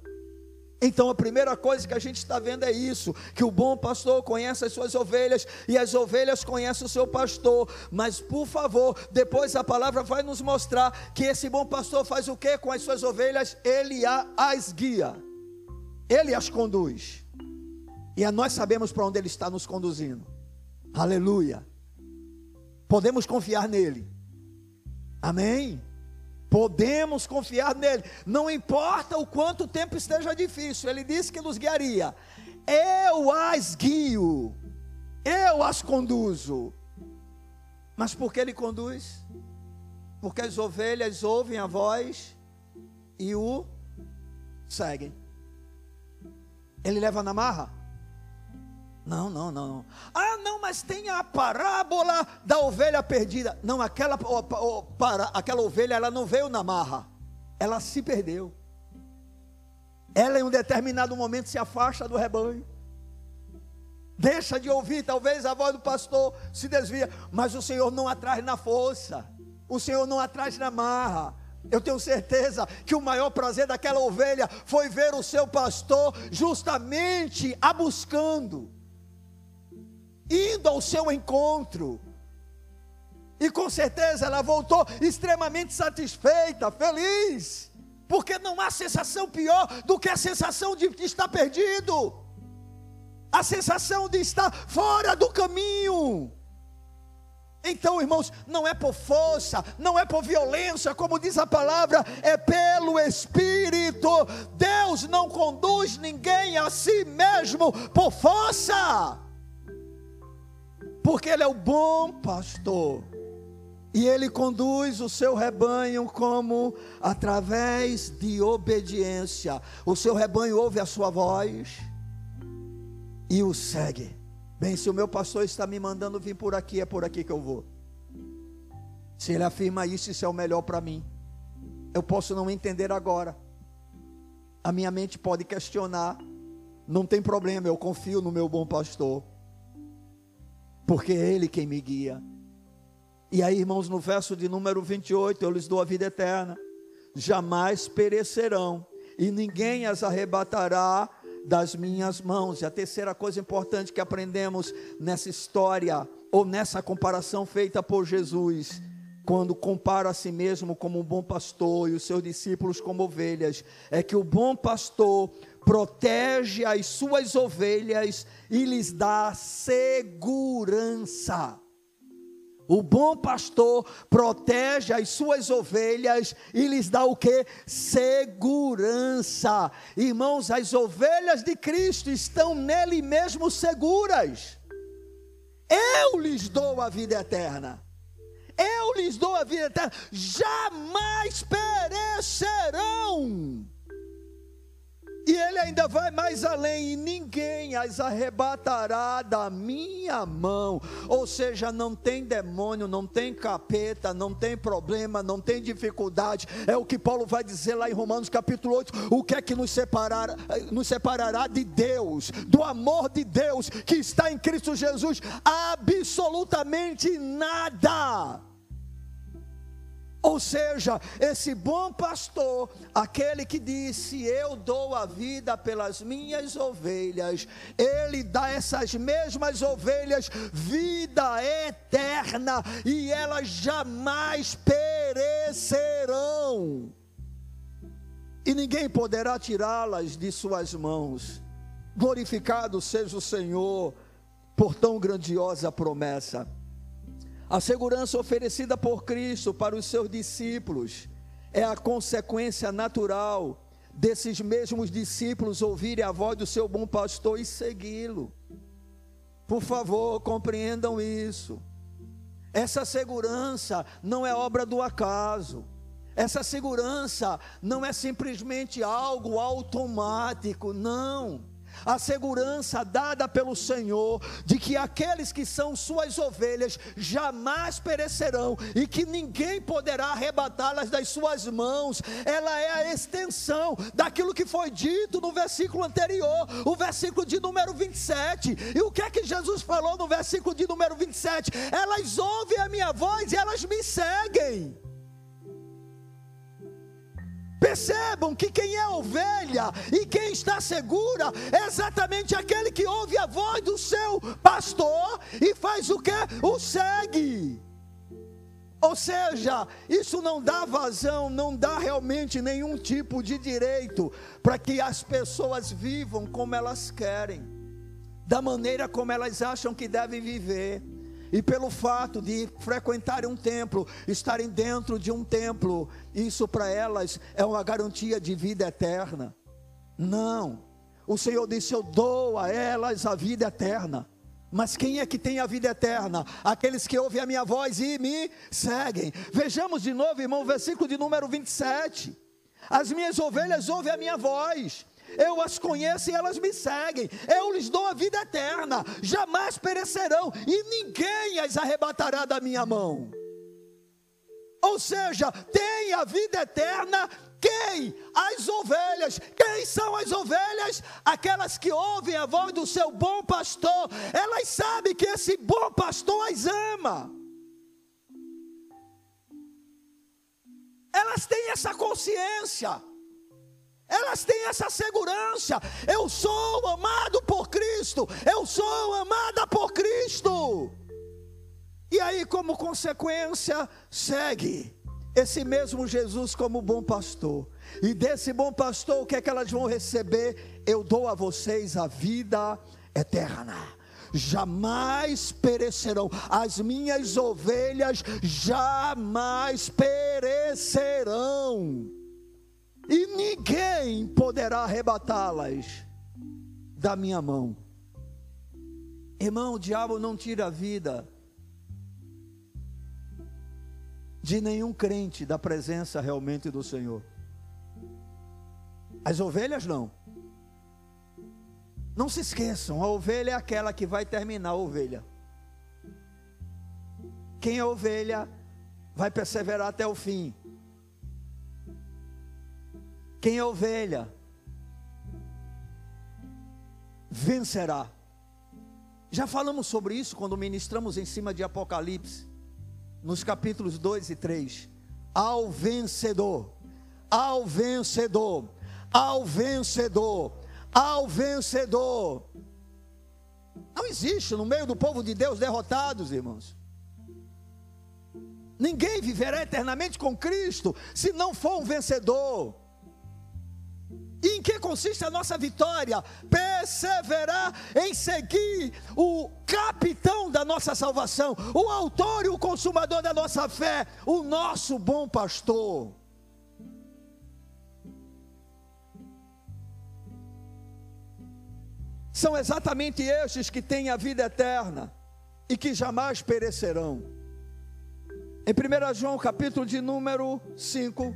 Então a primeira coisa que a gente está vendo é isso: que o bom pastor conhece as suas ovelhas e as ovelhas conhecem o seu pastor. Mas por favor, depois a palavra vai nos mostrar que esse bom pastor faz o que com as suas ovelhas? Ele as guia, ele as conduz. E nós sabemos para onde ele está nos conduzindo. Aleluia. Podemos confiar nele. Amém. Podemos confiar nele, não importa o quanto tempo esteja difícil, ele disse que nos guiaria. Eu as guio, eu as conduzo. Mas por que ele conduz? Porque as ovelhas ouvem a voz e o seguem. Ele leva na marra? Não, não, não. Ah, não, mas tem a parábola da ovelha perdida. Não, aquela, para, aquela ovelha ela não veio na marra. Ela se perdeu. Ela em um determinado momento se afasta do rebanho. Deixa de ouvir, talvez a voz do pastor se desvia, mas o Senhor não atrás na força. O Senhor não atrás na marra. Eu tenho certeza que o maior prazer daquela ovelha foi ver o seu pastor justamente a buscando indo ao seu encontro. E com certeza ela voltou extremamente satisfeita, feliz, porque não há sensação pior do que a sensação de estar perdido, a sensação de estar fora do caminho. Então, irmãos, não é por força, não é por violência, como diz a palavra, é pelo Espírito. Deus não conduz ninguém a si mesmo por força, porque Ele é o bom pastor. E ele conduz o seu rebanho como através de obediência. O seu rebanho ouve a sua voz e o segue. Bem, se o meu pastor está me mandando vir por aqui, é por aqui que eu vou. Se ele afirma isso, isso é o melhor para mim. Eu posso não entender agora. A minha mente pode questionar. Não tem problema, eu confio no meu bom pastor. Porque é ele quem me guia. E aí, irmãos, no verso de número 28, eu lhes dou a vida eterna. Jamais perecerão, e ninguém as arrebatará das minhas mãos. E a terceira coisa importante que aprendemos nessa história, ou nessa comparação feita por Jesus, quando compara a si mesmo como um bom pastor e os seus discípulos como ovelhas, é que o bom pastor protege as suas ovelhas e lhes dá segurança. O bom pastor protege as suas ovelhas e lhes dá o que? Segurança. Irmãos, as ovelhas de Cristo estão nele mesmo seguras. Eu lhes dou a vida eterna. Eu lhes dou a vida eterna. Jamais perecerão e ele ainda vai mais além, e ninguém as arrebatará da minha mão. Ou seja, não tem demônio, não tem capeta, não tem problema, não tem dificuldade. É o que Paulo vai dizer lá em Romanos capítulo 8: o que é que nos, separar, nos separará de Deus, do amor de Deus que está em Cristo Jesus? Absolutamente nada. Ou seja, esse bom pastor, aquele que disse: Eu dou a vida pelas minhas ovelhas, ele dá essas mesmas ovelhas vida eterna e elas jamais perecerão, e ninguém poderá tirá-las de suas mãos. Glorificado seja o Senhor por tão grandiosa promessa. A segurança oferecida por Cristo para os seus discípulos é a consequência natural desses mesmos discípulos ouvirem a voz do seu bom pastor e segui-lo. Por favor, compreendam isso. Essa segurança não é obra do acaso. Essa segurança não é simplesmente algo automático, não a segurança dada pelo Senhor de que aqueles que são suas ovelhas jamais perecerão e que ninguém poderá arrebatá-las das suas mãos. Ela é a extensão daquilo que foi dito no versículo anterior, o versículo de número 27. E o que é que Jesus falou no versículo de número 27? Elas ouvem a minha voz e elas me seguem. Percebam que quem é ovelha e quem está segura é exatamente aquele que ouve a voz do seu pastor e faz o que? O segue. Ou seja, isso não dá vazão, não dá realmente nenhum tipo de direito para que as pessoas vivam como elas querem, da maneira como elas acham que devem viver. E pelo fato de frequentarem um templo, estarem dentro de um templo, isso para elas é uma garantia de vida eterna. Não. O Senhor disse: Eu dou a elas a vida eterna. Mas quem é que tem a vida eterna? Aqueles que ouvem a minha voz e me seguem. Vejamos de novo, irmão, o versículo de número 27. As minhas ovelhas ouvem a minha voz eu as conheço e elas me seguem, eu lhes dou a vida eterna, jamais perecerão, e ninguém as arrebatará da minha mão. Ou seja, tem a vida eterna quem? As ovelhas. Quem são as ovelhas? Aquelas que ouvem a voz do seu bom pastor. Elas sabem que esse bom pastor as ama. Elas têm essa consciência. Elas têm essa segurança. Eu sou amado por Cristo. Eu sou amada por Cristo. E aí, como consequência, segue esse mesmo Jesus como bom pastor. E desse bom pastor, o que é que elas vão receber? Eu dou a vocês a vida eterna. jamais perecerão. As minhas ovelhas jamais perecerão. E ninguém poderá arrebatá-las da minha mão. Irmão, o diabo não tira a vida de nenhum crente da presença realmente do Senhor. As ovelhas não. Não se esqueçam, a ovelha é aquela que vai terminar a ovelha. Quem é ovelha vai perseverar até o fim. Quem é ovelha vencerá. Já falamos sobre isso quando ministramos em cima de Apocalipse, nos capítulos 2 e 3. Ao vencedor, ao vencedor, ao vencedor, ao vencedor. Não existe no meio do povo de Deus derrotados, irmãos. Ninguém viverá eternamente com Cristo se não for um vencedor. E em que consiste a nossa vitória? Perseverar em seguir o capitão da nossa salvação, o autor e o consumador da nossa fé, o nosso bom pastor. São exatamente estes que têm a vida eterna e que jamais perecerão. Em 1 João, capítulo de número 5,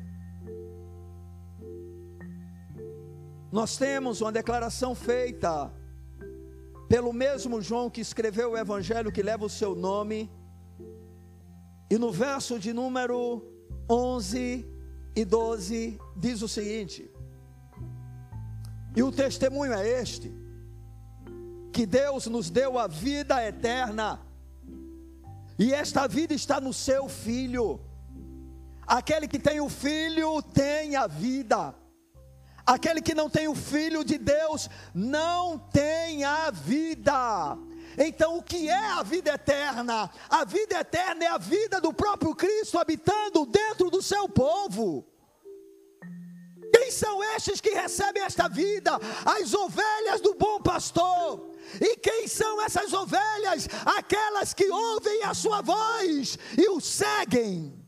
nós temos uma declaração feita pelo mesmo João que escreveu o evangelho que leva o seu nome. E no verso de número 11 e 12 diz o seguinte: E o testemunho é este: que Deus nos deu a vida eterna, e esta vida está no seu Filho. Aquele que tem o Filho tem a vida. Aquele que não tem o Filho de Deus não tem a vida. Então, o que é a vida eterna? A vida eterna é a vida do próprio Cristo habitando dentro do seu povo. Quem são estes que recebem esta vida? As ovelhas do bom pastor. E quem são essas ovelhas? Aquelas que ouvem a sua voz e o seguem.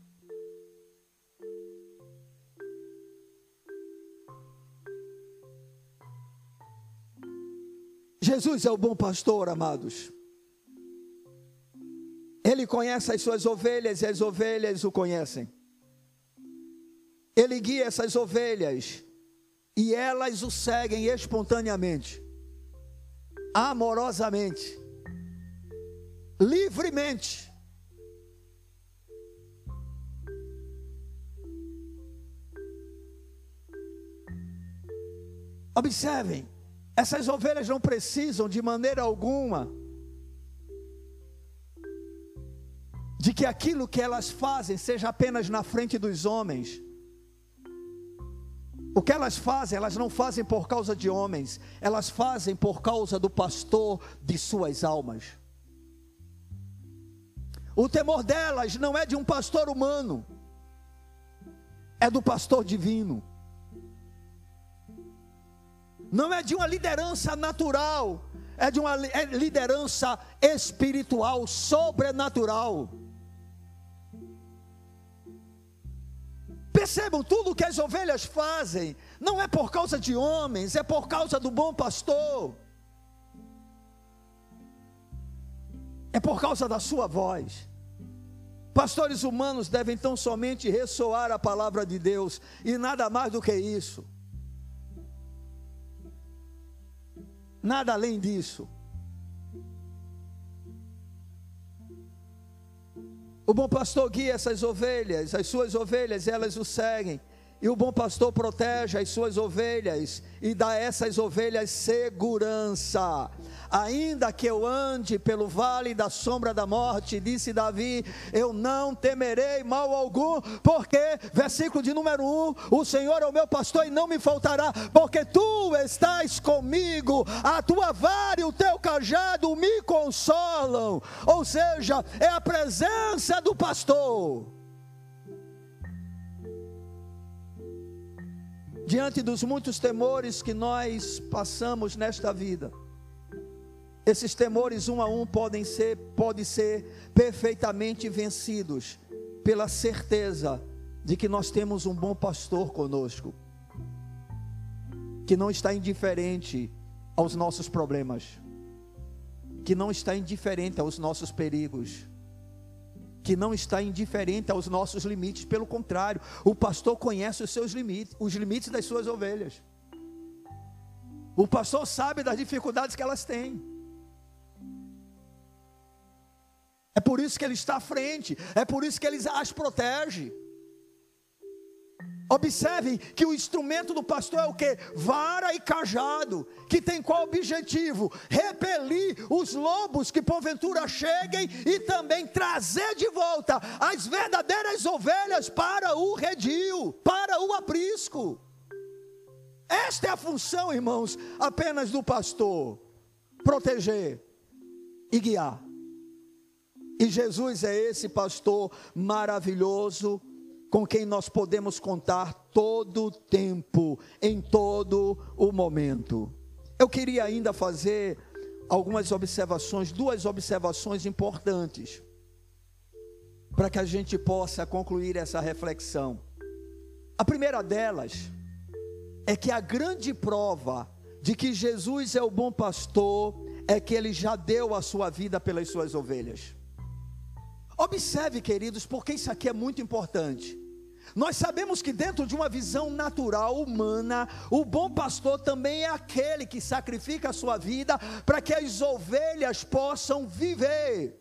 Jesus é o bom pastor, amados. Ele conhece as suas ovelhas e as ovelhas o conhecem. Ele guia essas ovelhas e elas o seguem espontaneamente amorosamente, livremente. Observem, essas ovelhas não precisam de maneira alguma de que aquilo que elas fazem seja apenas na frente dos homens. O que elas fazem, elas não fazem por causa de homens, elas fazem por causa do pastor de suas almas. O temor delas não é de um pastor humano, é do pastor divino. Não é de uma liderança natural, é de uma é liderança espiritual, sobrenatural. Percebam, tudo que as ovelhas fazem não é por causa de homens, é por causa do bom pastor. É por causa da sua voz. Pastores humanos devem então somente ressoar a palavra de Deus e nada mais do que isso. Nada além disso. O bom pastor guia essas ovelhas, as suas ovelhas, elas o seguem. E o bom pastor protege as suas ovelhas e dá a essas ovelhas segurança ainda que eu ande pelo vale da sombra da morte, disse Davi, eu não temerei mal algum, porque, versículo de número 1, o Senhor é o meu pastor e não me faltará, porque tu estás comigo, a tua vara e o teu cajado me consolam, ou seja, é a presença do pastor. Diante dos muitos temores que nós passamos nesta vida, Esses temores um a um podem ser, podem ser perfeitamente vencidos pela certeza de que nós temos um bom pastor conosco, que não está indiferente aos nossos problemas, que não está indiferente aos nossos perigos, que não está indiferente aos nossos limites, pelo contrário, o pastor conhece os seus limites, os limites das suas ovelhas. O pastor sabe das dificuldades que elas têm. É por isso que ele está à frente, é por isso que ele as protege. Observem que o instrumento do pastor é o que? Vara e cajado, que tem qual objetivo? Repelir os lobos que porventura cheguem e também trazer de volta as verdadeiras ovelhas para o redil, para o aprisco. Esta é a função, irmãos, apenas do pastor: proteger e guiar. E Jesus é esse pastor maravilhoso com quem nós podemos contar todo o tempo, em todo o momento. Eu queria ainda fazer algumas observações, duas observações importantes, para que a gente possa concluir essa reflexão. A primeira delas é que a grande prova de que Jesus é o bom pastor é que ele já deu a sua vida pelas suas ovelhas. Observe, queridos, porque isso aqui é muito importante. Nós sabemos que dentro de uma visão natural humana, o bom pastor também é aquele que sacrifica a sua vida para que as ovelhas possam viver.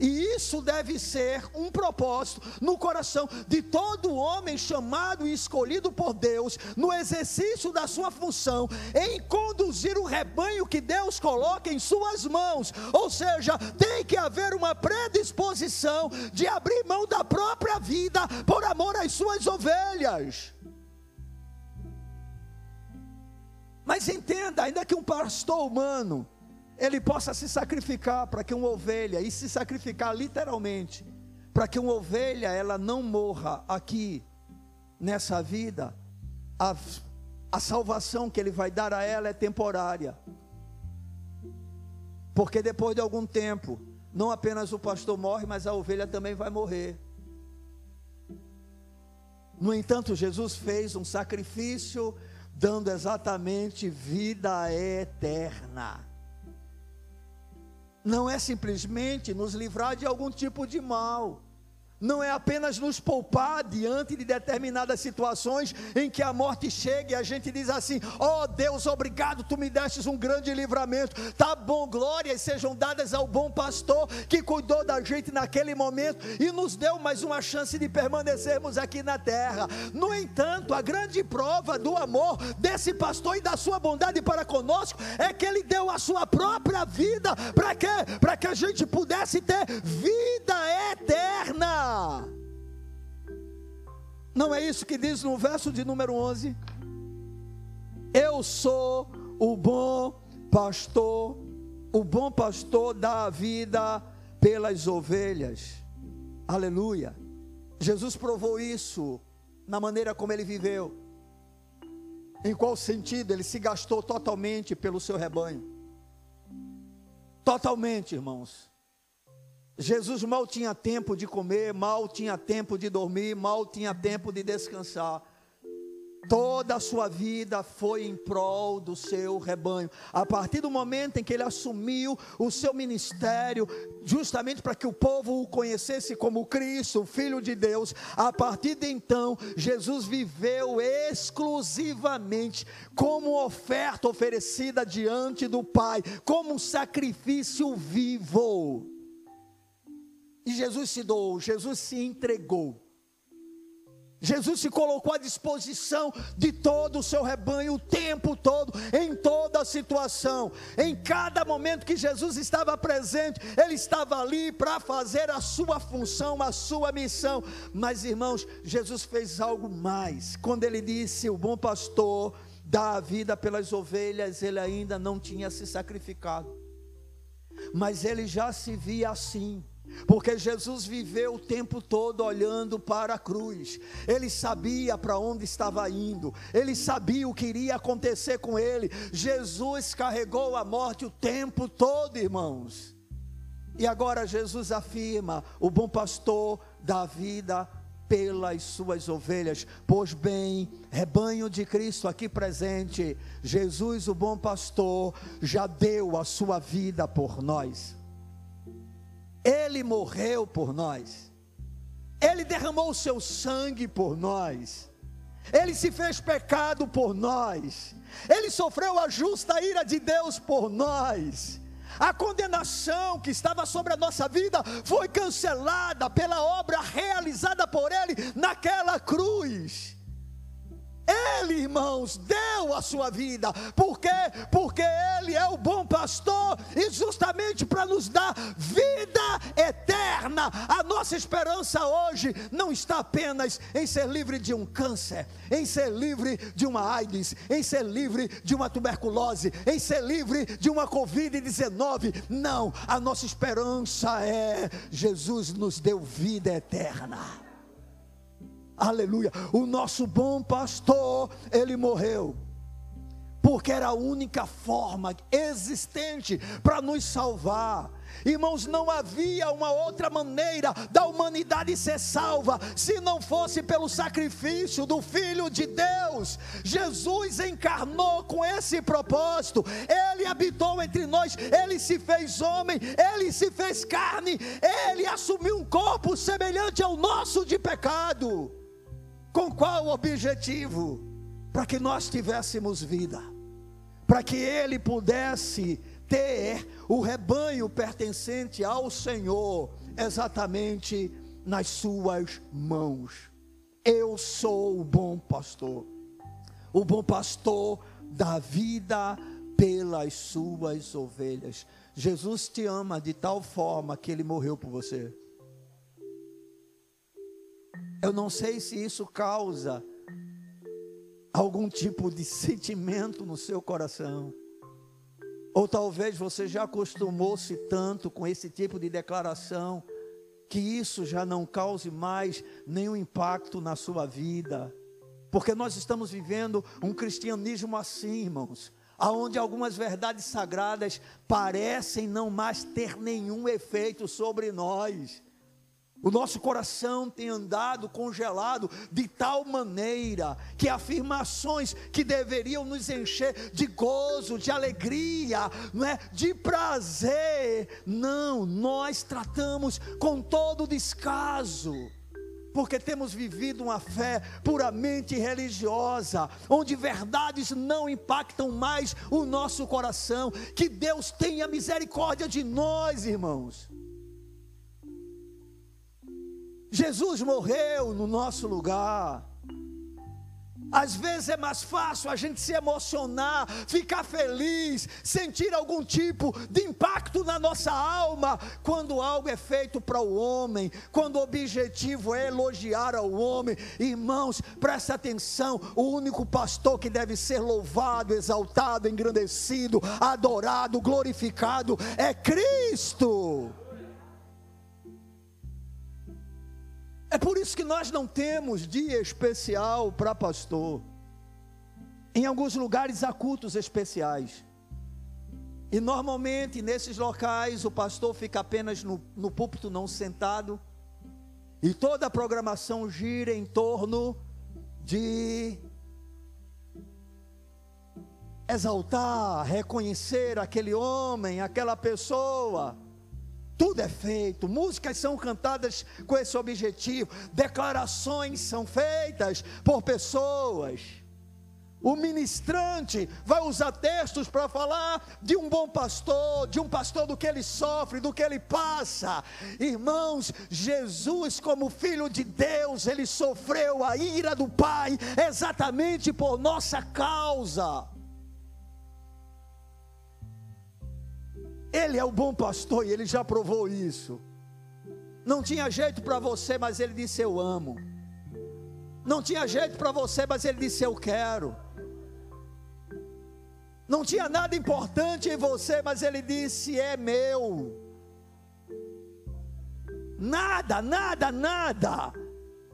E isso deve ser um propósito no coração de todo homem chamado e escolhido por Deus, no exercício da sua função, em conduzir o rebanho que Deus coloca em suas mãos. Ou seja, tem que haver uma predisposição de abrir mão da própria vida por amor às suas ovelhas. Mas entenda, ainda que um pastor humano, ele possa se sacrificar para que uma ovelha, e se sacrificar literalmente, para que uma ovelha ela não morra aqui nessa vida, a, a salvação que ele vai dar a ela é temporária. Porque depois de algum tempo, não apenas o pastor morre, mas a ovelha também vai morrer. No entanto, Jesus fez um sacrifício, dando exatamente vida eterna não é simplesmente nos livrar de algum tipo de mal não é apenas nos poupar diante de determinadas situações em que a morte chega e a gente diz assim: ó oh, Deus, obrigado, tu me destes um grande livramento. Tá bom, glórias sejam dadas ao bom pastor que cuidou da gente naquele momento e nos deu mais uma chance de permanecermos aqui na terra. No entanto, a grande prova do amor desse pastor e da sua bondade para conosco é que ele deu a sua própria vida para quê? Para que a gente pudesse ter vida eterna. Não é isso que diz no verso de número 11? Eu sou o bom pastor, o bom pastor dá a vida pelas ovelhas. Aleluia. Jesus provou isso na maneira como ele viveu. Em qual sentido? Ele se gastou totalmente pelo seu rebanho. Totalmente, irmãos. Jesus mal tinha tempo de comer, mal tinha tempo de dormir, mal tinha tempo de descansar. Toda a sua vida foi em prol do seu rebanho. A partir do momento em que ele assumiu o seu ministério, justamente para que o povo o conhecesse como Cristo, o Filho de Deus, a partir de então, Jesus viveu exclusivamente como oferta oferecida diante do Pai, como um sacrifício vivo. E Jesus se doou, Jesus se entregou. Jesus se colocou à disposição de todo o seu rebanho o tempo todo, em toda a situação, em cada momento que Jesus estava presente, ele estava ali para fazer a sua função, a sua missão. Mas irmãos, Jesus fez algo mais. Quando ele disse: "O bom pastor dá a vida pelas ovelhas", ele ainda não tinha se sacrificado. Mas ele já se via assim porque Jesus viveu o tempo todo olhando para a cruz, ele sabia para onde estava indo, ele sabia o que iria acontecer com ele. Jesus carregou a morte o tempo todo, irmãos. E agora Jesus afirma: o bom pastor dá vida pelas suas ovelhas. Pois bem, rebanho de Cristo aqui presente, Jesus, o bom pastor, já deu a sua vida por nós. Ele morreu por nós. Ele derramou o seu sangue por nós. Ele se fez pecado por nós. Ele sofreu a justa ira de Deus por nós. A condenação que estava sobre a nossa vida foi cancelada pela obra realizada por Ele naquela cruz. Ele, irmãos, deu a sua vida. Por quê? Porque Ele é o bom pastor e justamente para nos dar vida eterna. A nossa esperança hoje não está apenas em ser livre de um câncer, em ser livre de uma AIDS, em ser livre de uma tuberculose, em ser livre de uma Covid-19. Não, a nossa esperança é Jesus nos deu vida eterna aleluia. O nosso bom pastor, ele morreu, porque era a única forma existente para nos salvar. Irmãos, não havia uma outra maneira da humanidade ser salva se não fosse pelo sacrifício do Filho de Deus. Jesus encarnou com esse propósito, ele habitou entre nós, ele se fez homem, ele se fez carne, ele assumiu um corpo semelhante ao nosso de pecado. Com qual objetivo? Para que nós tivéssemos vida, para que Ele pudesse ter o rebanho pertencente ao Senhor, exatamente nas Suas mãos. Eu sou o bom pastor, o bom pastor da vida pelas suas ovelhas. Jesus te ama de tal forma que ele morreu por você. Eu não sei se isso causa algum tipo de sentimento no seu coração. Ou talvez você já acostumou-se tanto com esse tipo de declaração que isso já não cause mais nenhum impacto na sua vida. Porque nós estamos vivendo um cristianismo assim, irmãos, aonde algumas verdades sagradas parecem não mais ter nenhum efeito sobre nós. O nosso coração tem andado congelado de tal maneira que afirmações que deveriam nos encher de gozo, de alegria, não é? de prazer, não, nós tratamos com todo descaso. Porque temos vivido uma fé puramente religiosa, onde verdades não impactam mais o nosso coração. Que Deus tenha misericórdia de nós, irmãos. Jesus morreu no nosso lugar. Às vezes é mais fácil a gente se emocionar, ficar feliz, sentir algum tipo de impacto na nossa alma, quando algo é feito para o homem, quando o objetivo é elogiar ao homem. Irmãos, presta atenção: o único pastor que deve ser louvado, exaltado, engrandecido, adorado, glorificado é Cristo. É por isso que nós não temos dia especial para pastor. Em alguns lugares há cultos especiais. E normalmente nesses locais o pastor fica apenas no, no púlpito, não sentado. E toda a programação gira em torno de exaltar, reconhecer aquele homem, aquela pessoa tudo é feito, músicas são cantadas com esse objetivo, declarações são feitas por pessoas. O ministrante vai usar textos para falar de um bom pastor, de um pastor do que ele sofre, do que ele passa. Irmãos, Jesus, como filho de Deus, ele sofreu a ira do Pai exatamente por nossa causa. Ele é o bom pastor e ele já provou isso. Não tinha jeito para você, mas ele disse: Eu amo. Não tinha jeito para você, mas ele disse: Eu quero. Não tinha nada importante em você, mas ele disse: É meu. Nada, nada, nada.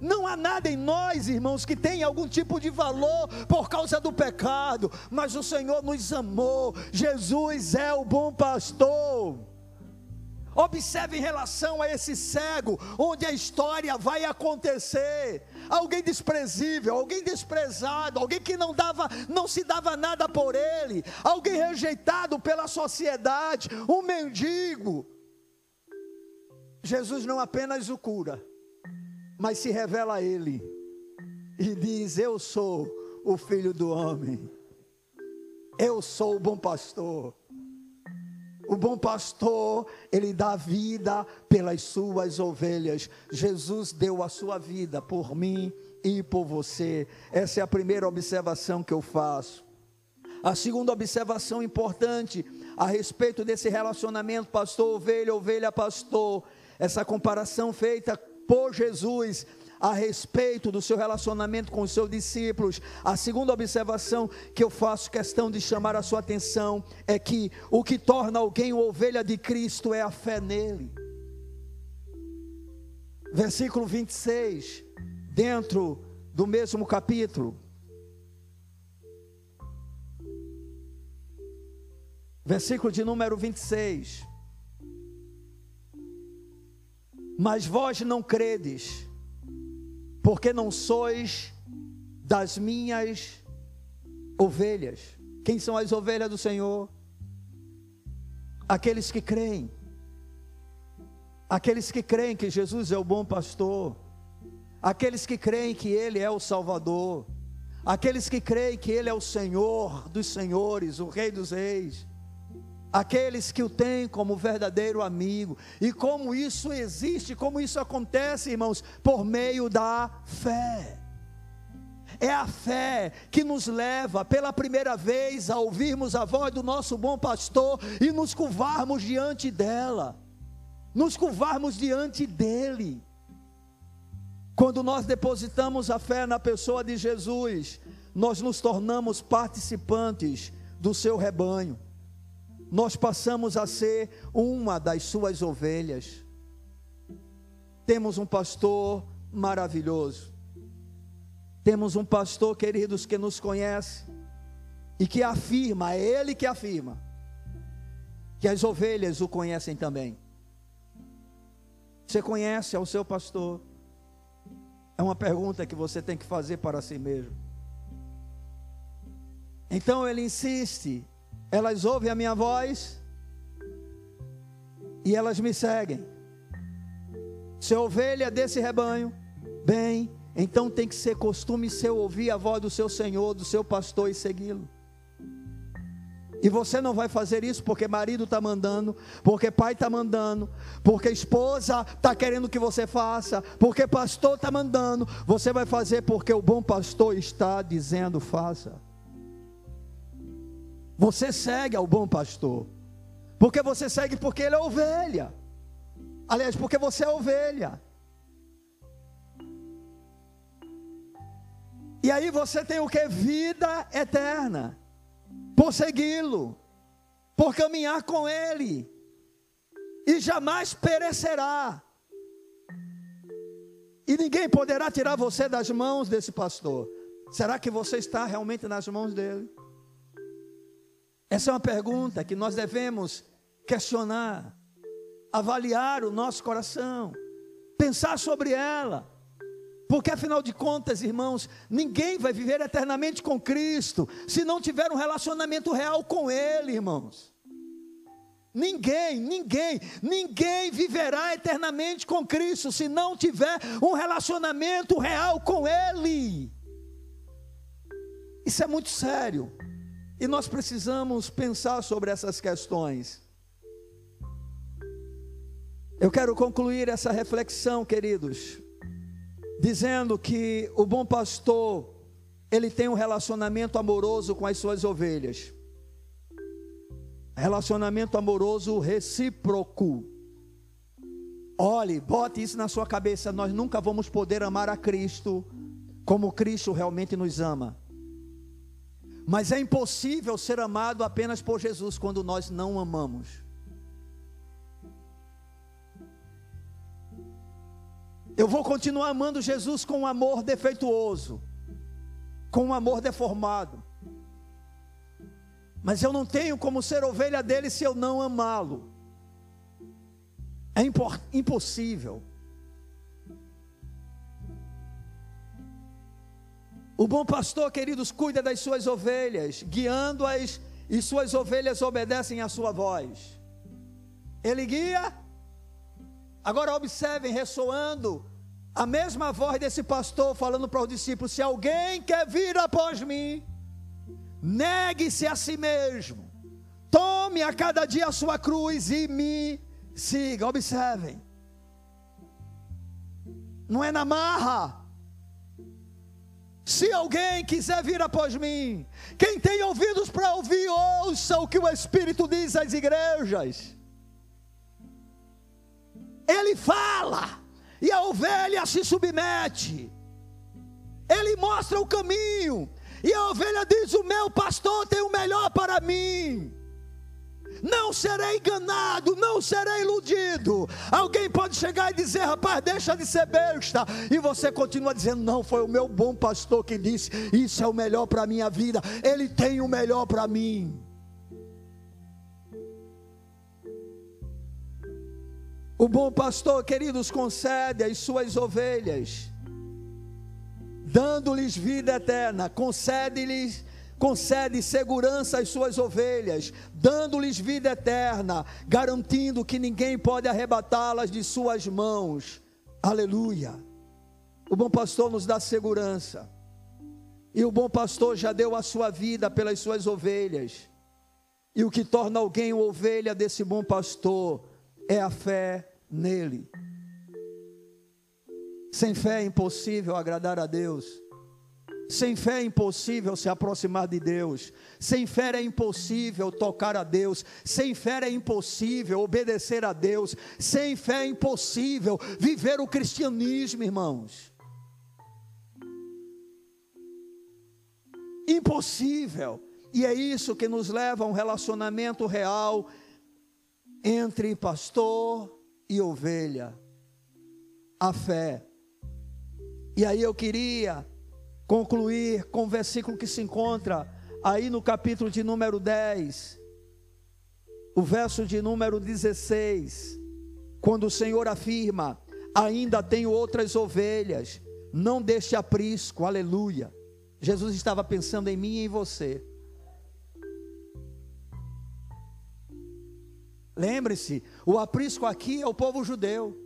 Não há nada em nós, irmãos, que tenha algum tipo de valor por causa do pecado, mas o Senhor nos amou. Jesus é o bom pastor. Observe em relação a esse cego, onde a história vai acontecer. Alguém desprezível, alguém desprezado, alguém que não dava, não se dava nada por ele, alguém rejeitado pela sociedade, um mendigo. Jesus não apenas o cura, mas se revela a ele e diz: Eu sou o filho do homem. Eu sou o bom pastor. O bom pastor, ele dá vida pelas suas ovelhas. Jesus deu a sua vida por mim e por você. Essa é a primeira observação que eu faço. A segunda observação importante a respeito desse relacionamento pastor-ovelha, ovelha-pastor, essa comparação feita por Jesus a respeito do seu relacionamento com os seus discípulos. A segunda observação que eu faço questão de chamar a sua atenção é que o que torna alguém ovelha de Cristo é a fé nele. Versículo 26, dentro do mesmo capítulo. Versículo de número 26. Mas vós não credes porque não sois das minhas ovelhas. Quem são as ovelhas do Senhor? Aqueles que creem. Aqueles que creem que Jesus é o bom pastor. Aqueles que creem que Ele é o Salvador. Aqueles que creem que Ele é o Senhor dos senhores, o Rei dos reis aqueles que o têm como verdadeiro amigo. E como isso existe, como isso acontece, irmãos, por meio da fé. É a fé que nos leva pela primeira vez a ouvirmos a voz do nosso bom pastor e nos curvarmos diante dela, nos curvarmos diante dele. Quando nós depositamos a fé na pessoa de Jesus, nós nos tornamos participantes do seu rebanho nós passamos a ser uma das suas ovelhas. Temos um pastor maravilhoso. Temos um pastor, queridos, que nos conhece e que afirma, é ele que afirma, que as ovelhas o conhecem também. Você conhece ao seu pastor? É uma pergunta que você tem que fazer para si mesmo. Então ele insiste elas ouvem a minha voz e elas me seguem. Se a ovelha desse rebanho, bem, então tem que ser costume seu ouvir a voz do seu Senhor, do seu pastor e segui-lo. E você não vai fazer isso porque marido está mandando, porque pai está mandando, porque esposa está querendo que você faça, porque pastor está mandando. Você vai fazer porque o bom pastor está dizendo: faça. Você segue ao bom pastor. Porque você segue porque ele é ovelha. Aliás, porque você é ovelha. E aí você tem o que? Vida eterna. Por segui-lo. Por caminhar com ele. E jamais perecerá. E ninguém poderá tirar você das mãos desse pastor. Será que você está realmente nas mãos dele? Essa é uma pergunta que nós devemos questionar, avaliar o nosso coração, pensar sobre ela. Porque afinal de contas, irmãos, ninguém vai viver eternamente com Cristo se não tiver um relacionamento real com Ele, irmãos. Ninguém, ninguém, ninguém viverá eternamente com Cristo se não tiver um relacionamento real com Ele. Isso é muito sério. E nós precisamos pensar sobre essas questões. Eu quero concluir essa reflexão, queridos, dizendo que o bom pastor, ele tem um relacionamento amoroso com as suas ovelhas. Relacionamento amoroso recíproco. Olhe, bote isso na sua cabeça, nós nunca vamos poder amar a Cristo como Cristo realmente nos ama. Mas é impossível ser amado apenas por Jesus quando nós não amamos. Eu vou continuar amando Jesus com um amor defeituoso, com um amor deformado. Mas eu não tenho como ser ovelha dele se eu não amá-lo. É impossível. O bom pastor, queridos, cuida das suas ovelhas, guiando-as, e suas ovelhas obedecem à sua voz. Ele guia. Agora observem, ressoando a mesma voz desse pastor falando para os discípulos: se alguém quer vir após mim, negue-se a si mesmo, tome a cada dia a sua cruz e me siga. Observem, não é na marra. Se alguém quiser vir após mim, quem tem ouvidos para ouvir, ouça o que o Espírito diz às igrejas. Ele fala, e a ovelha se submete. Ele mostra o caminho, e a ovelha diz: O meu pastor tem o melhor para mim. Não serei enganado, não serei iludido. Alguém pode chegar e dizer, rapaz, deixa de ser besta. E você continua dizendo, não, foi o meu bom pastor que disse, isso é o melhor para a minha vida. Ele tem o melhor para mim. O bom pastor, queridos, concede às suas ovelhas dando-lhes vida eterna, concede-lhes concede segurança às suas ovelhas, dando-lhes vida eterna, garantindo que ninguém pode arrebatá-las de suas mãos. Aleluia. O bom pastor nos dá segurança. E o bom pastor já deu a sua vida pelas suas ovelhas. E o que torna alguém ovelha desse bom pastor é a fé nele. Sem fé é impossível agradar a Deus. Sem fé é impossível se aproximar de Deus. Sem fé é impossível tocar a Deus. Sem fé é impossível obedecer a Deus. Sem fé é impossível viver o cristianismo, irmãos. Impossível. E é isso que nos leva a um relacionamento real entre pastor e ovelha. A fé. E aí eu queria concluir com o versículo que se encontra aí no capítulo de número 10, o verso de número 16, quando o Senhor afirma: Ainda tenho outras ovelhas, não deixe aprisco, aleluia. Jesus estava pensando em mim e em você. Lembre-se, o aprisco aqui é o povo judeu.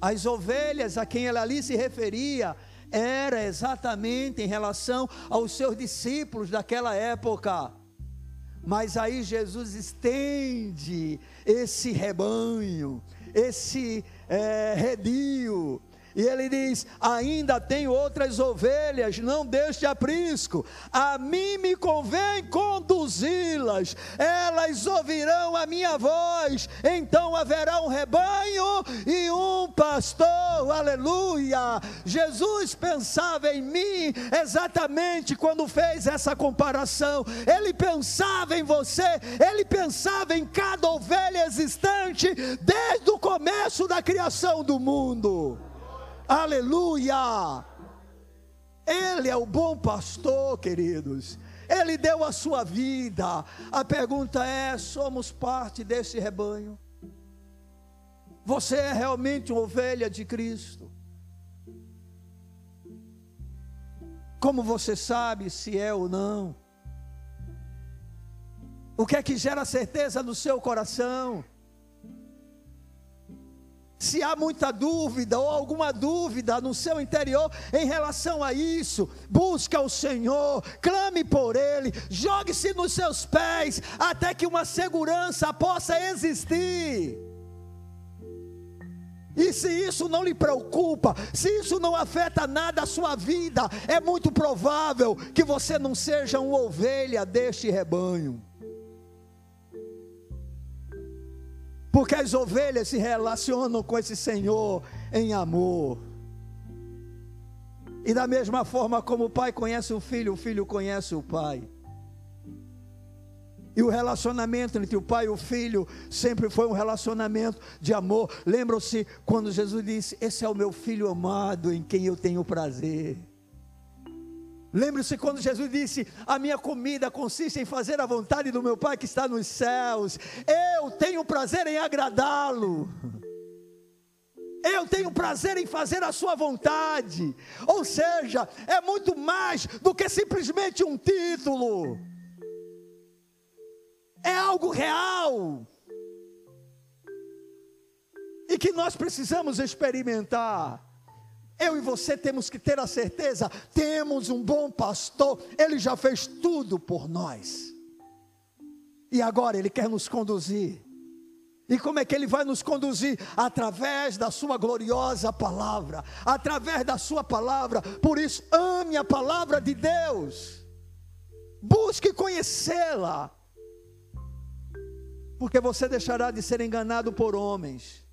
As ovelhas a quem ela ali se referia era exatamente em relação aos seus discípulos daquela época. Mas aí Jesus estende esse rebanho, esse é, redil, e ele diz: Ainda tenho outras ovelhas, não deixe aprisco. A mim me convém conduzi-las, elas ouvirão a minha voz. Então haverá um rebanho e um pastor. Aleluia! Jesus pensava em mim exatamente quando fez essa comparação. Ele pensava em você, ele pensava em cada ovelha existente desde o começo da criação do mundo. Aleluia! Ele é o bom pastor, queridos. Ele deu a sua vida. A pergunta é: somos parte desse rebanho? Você é realmente uma ovelha de Cristo? Como você sabe se é ou não? O que é que gera certeza no seu coração? Se há muita dúvida ou alguma dúvida no seu interior em relação a isso, busque o Senhor, clame por Ele, jogue-se nos seus pés, até que uma segurança possa existir. E se isso não lhe preocupa, se isso não afeta nada a sua vida, é muito provável que você não seja uma ovelha deste rebanho. Porque as ovelhas se relacionam com esse Senhor em amor. E da mesma forma como o pai conhece o filho, o filho conhece o pai. E o relacionamento entre o pai e o filho sempre foi um relacionamento de amor. Lembram-se quando Jesus disse: Esse é o meu filho amado em quem eu tenho prazer. Lembre-se quando Jesus disse: A minha comida consiste em fazer a vontade do meu Pai que está nos céus. Eu tenho prazer em agradá-lo. Eu tenho prazer em fazer a sua vontade. Ou seja, é muito mais do que simplesmente um título é algo real. E que nós precisamos experimentar. Eu e você temos que ter a certeza: temos um bom pastor, ele já fez tudo por nós. E agora ele quer nos conduzir. E como é que ele vai nos conduzir? Através da sua gloriosa palavra, através da sua palavra. Por isso, ame a palavra de Deus. Busque conhecê-la porque você deixará de ser enganado por homens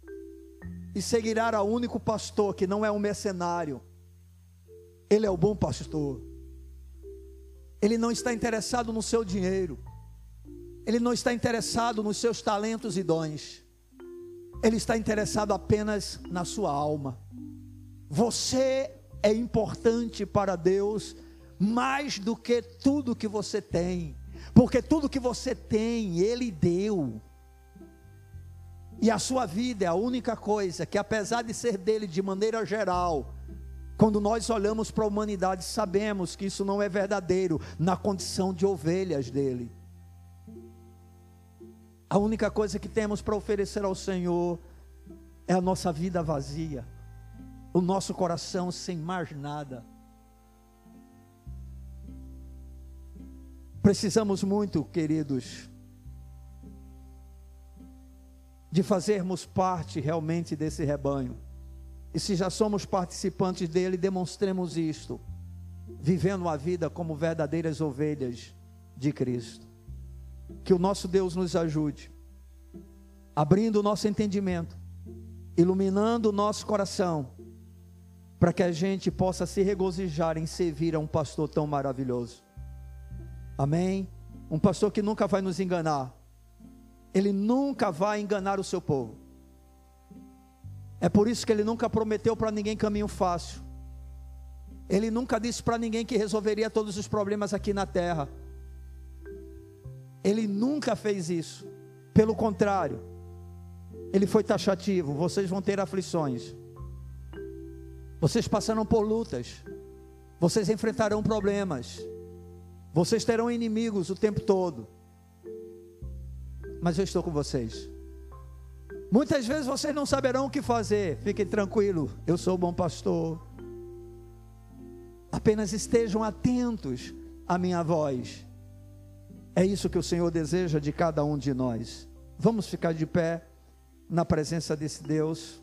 e seguirá a único pastor que não é um mercenário. Ele é o bom pastor. Ele não está interessado no seu dinheiro. Ele não está interessado nos seus talentos e dons. Ele está interessado apenas na sua alma. Você é importante para Deus mais do que tudo que você tem porque tudo que você tem, Ele deu. E a sua vida é a única coisa que, apesar de ser dele de maneira geral, quando nós olhamos para a humanidade, sabemos que isso não é verdadeiro na condição de ovelhas dele. A única coisa que temos para oferecer ao Senhor é a nossa vida vazia, o nosso coração sem mais nada. Precisamos muito, queridos, de fazermos parte realmente desse rebanho. E se já somos participantes dele, demonstremos isto, vivendo a vida como verdadeiras ovelhas de Cristo. Que o nosso Deus nos ajude, abrindo o nosso entendimento, iluminando o nosso coração, para que a gente possa se regozijar em servir a um pastor tão maravilhoso. Amém? Um pastor que nunca vai nos enganar. Ele nunca vai enganar o seu povo. É por isso que ele nunca prometeu para ninguém caminho fácil. Ele nunca disse para ninguém que resolveria todos os problemas aqui na terra. Ele nunca fez isso. Pelo contrário, ele foi taxativo: vocês vão ter aflições. Vocês passarão por lutas. Vocês enfrentarão problemas. Vocês terão inimigos o tempo todo. Mas eu estou com vocês. Muitas vezes vocês não saberão o que fazer. Fiquem tranquilos, eu sou o bom pastor. Apenas estejam atentos à minha voz. É isso que o Senhor deseja de cada um de nós. Vamos ficar de pé na presença desse Deus.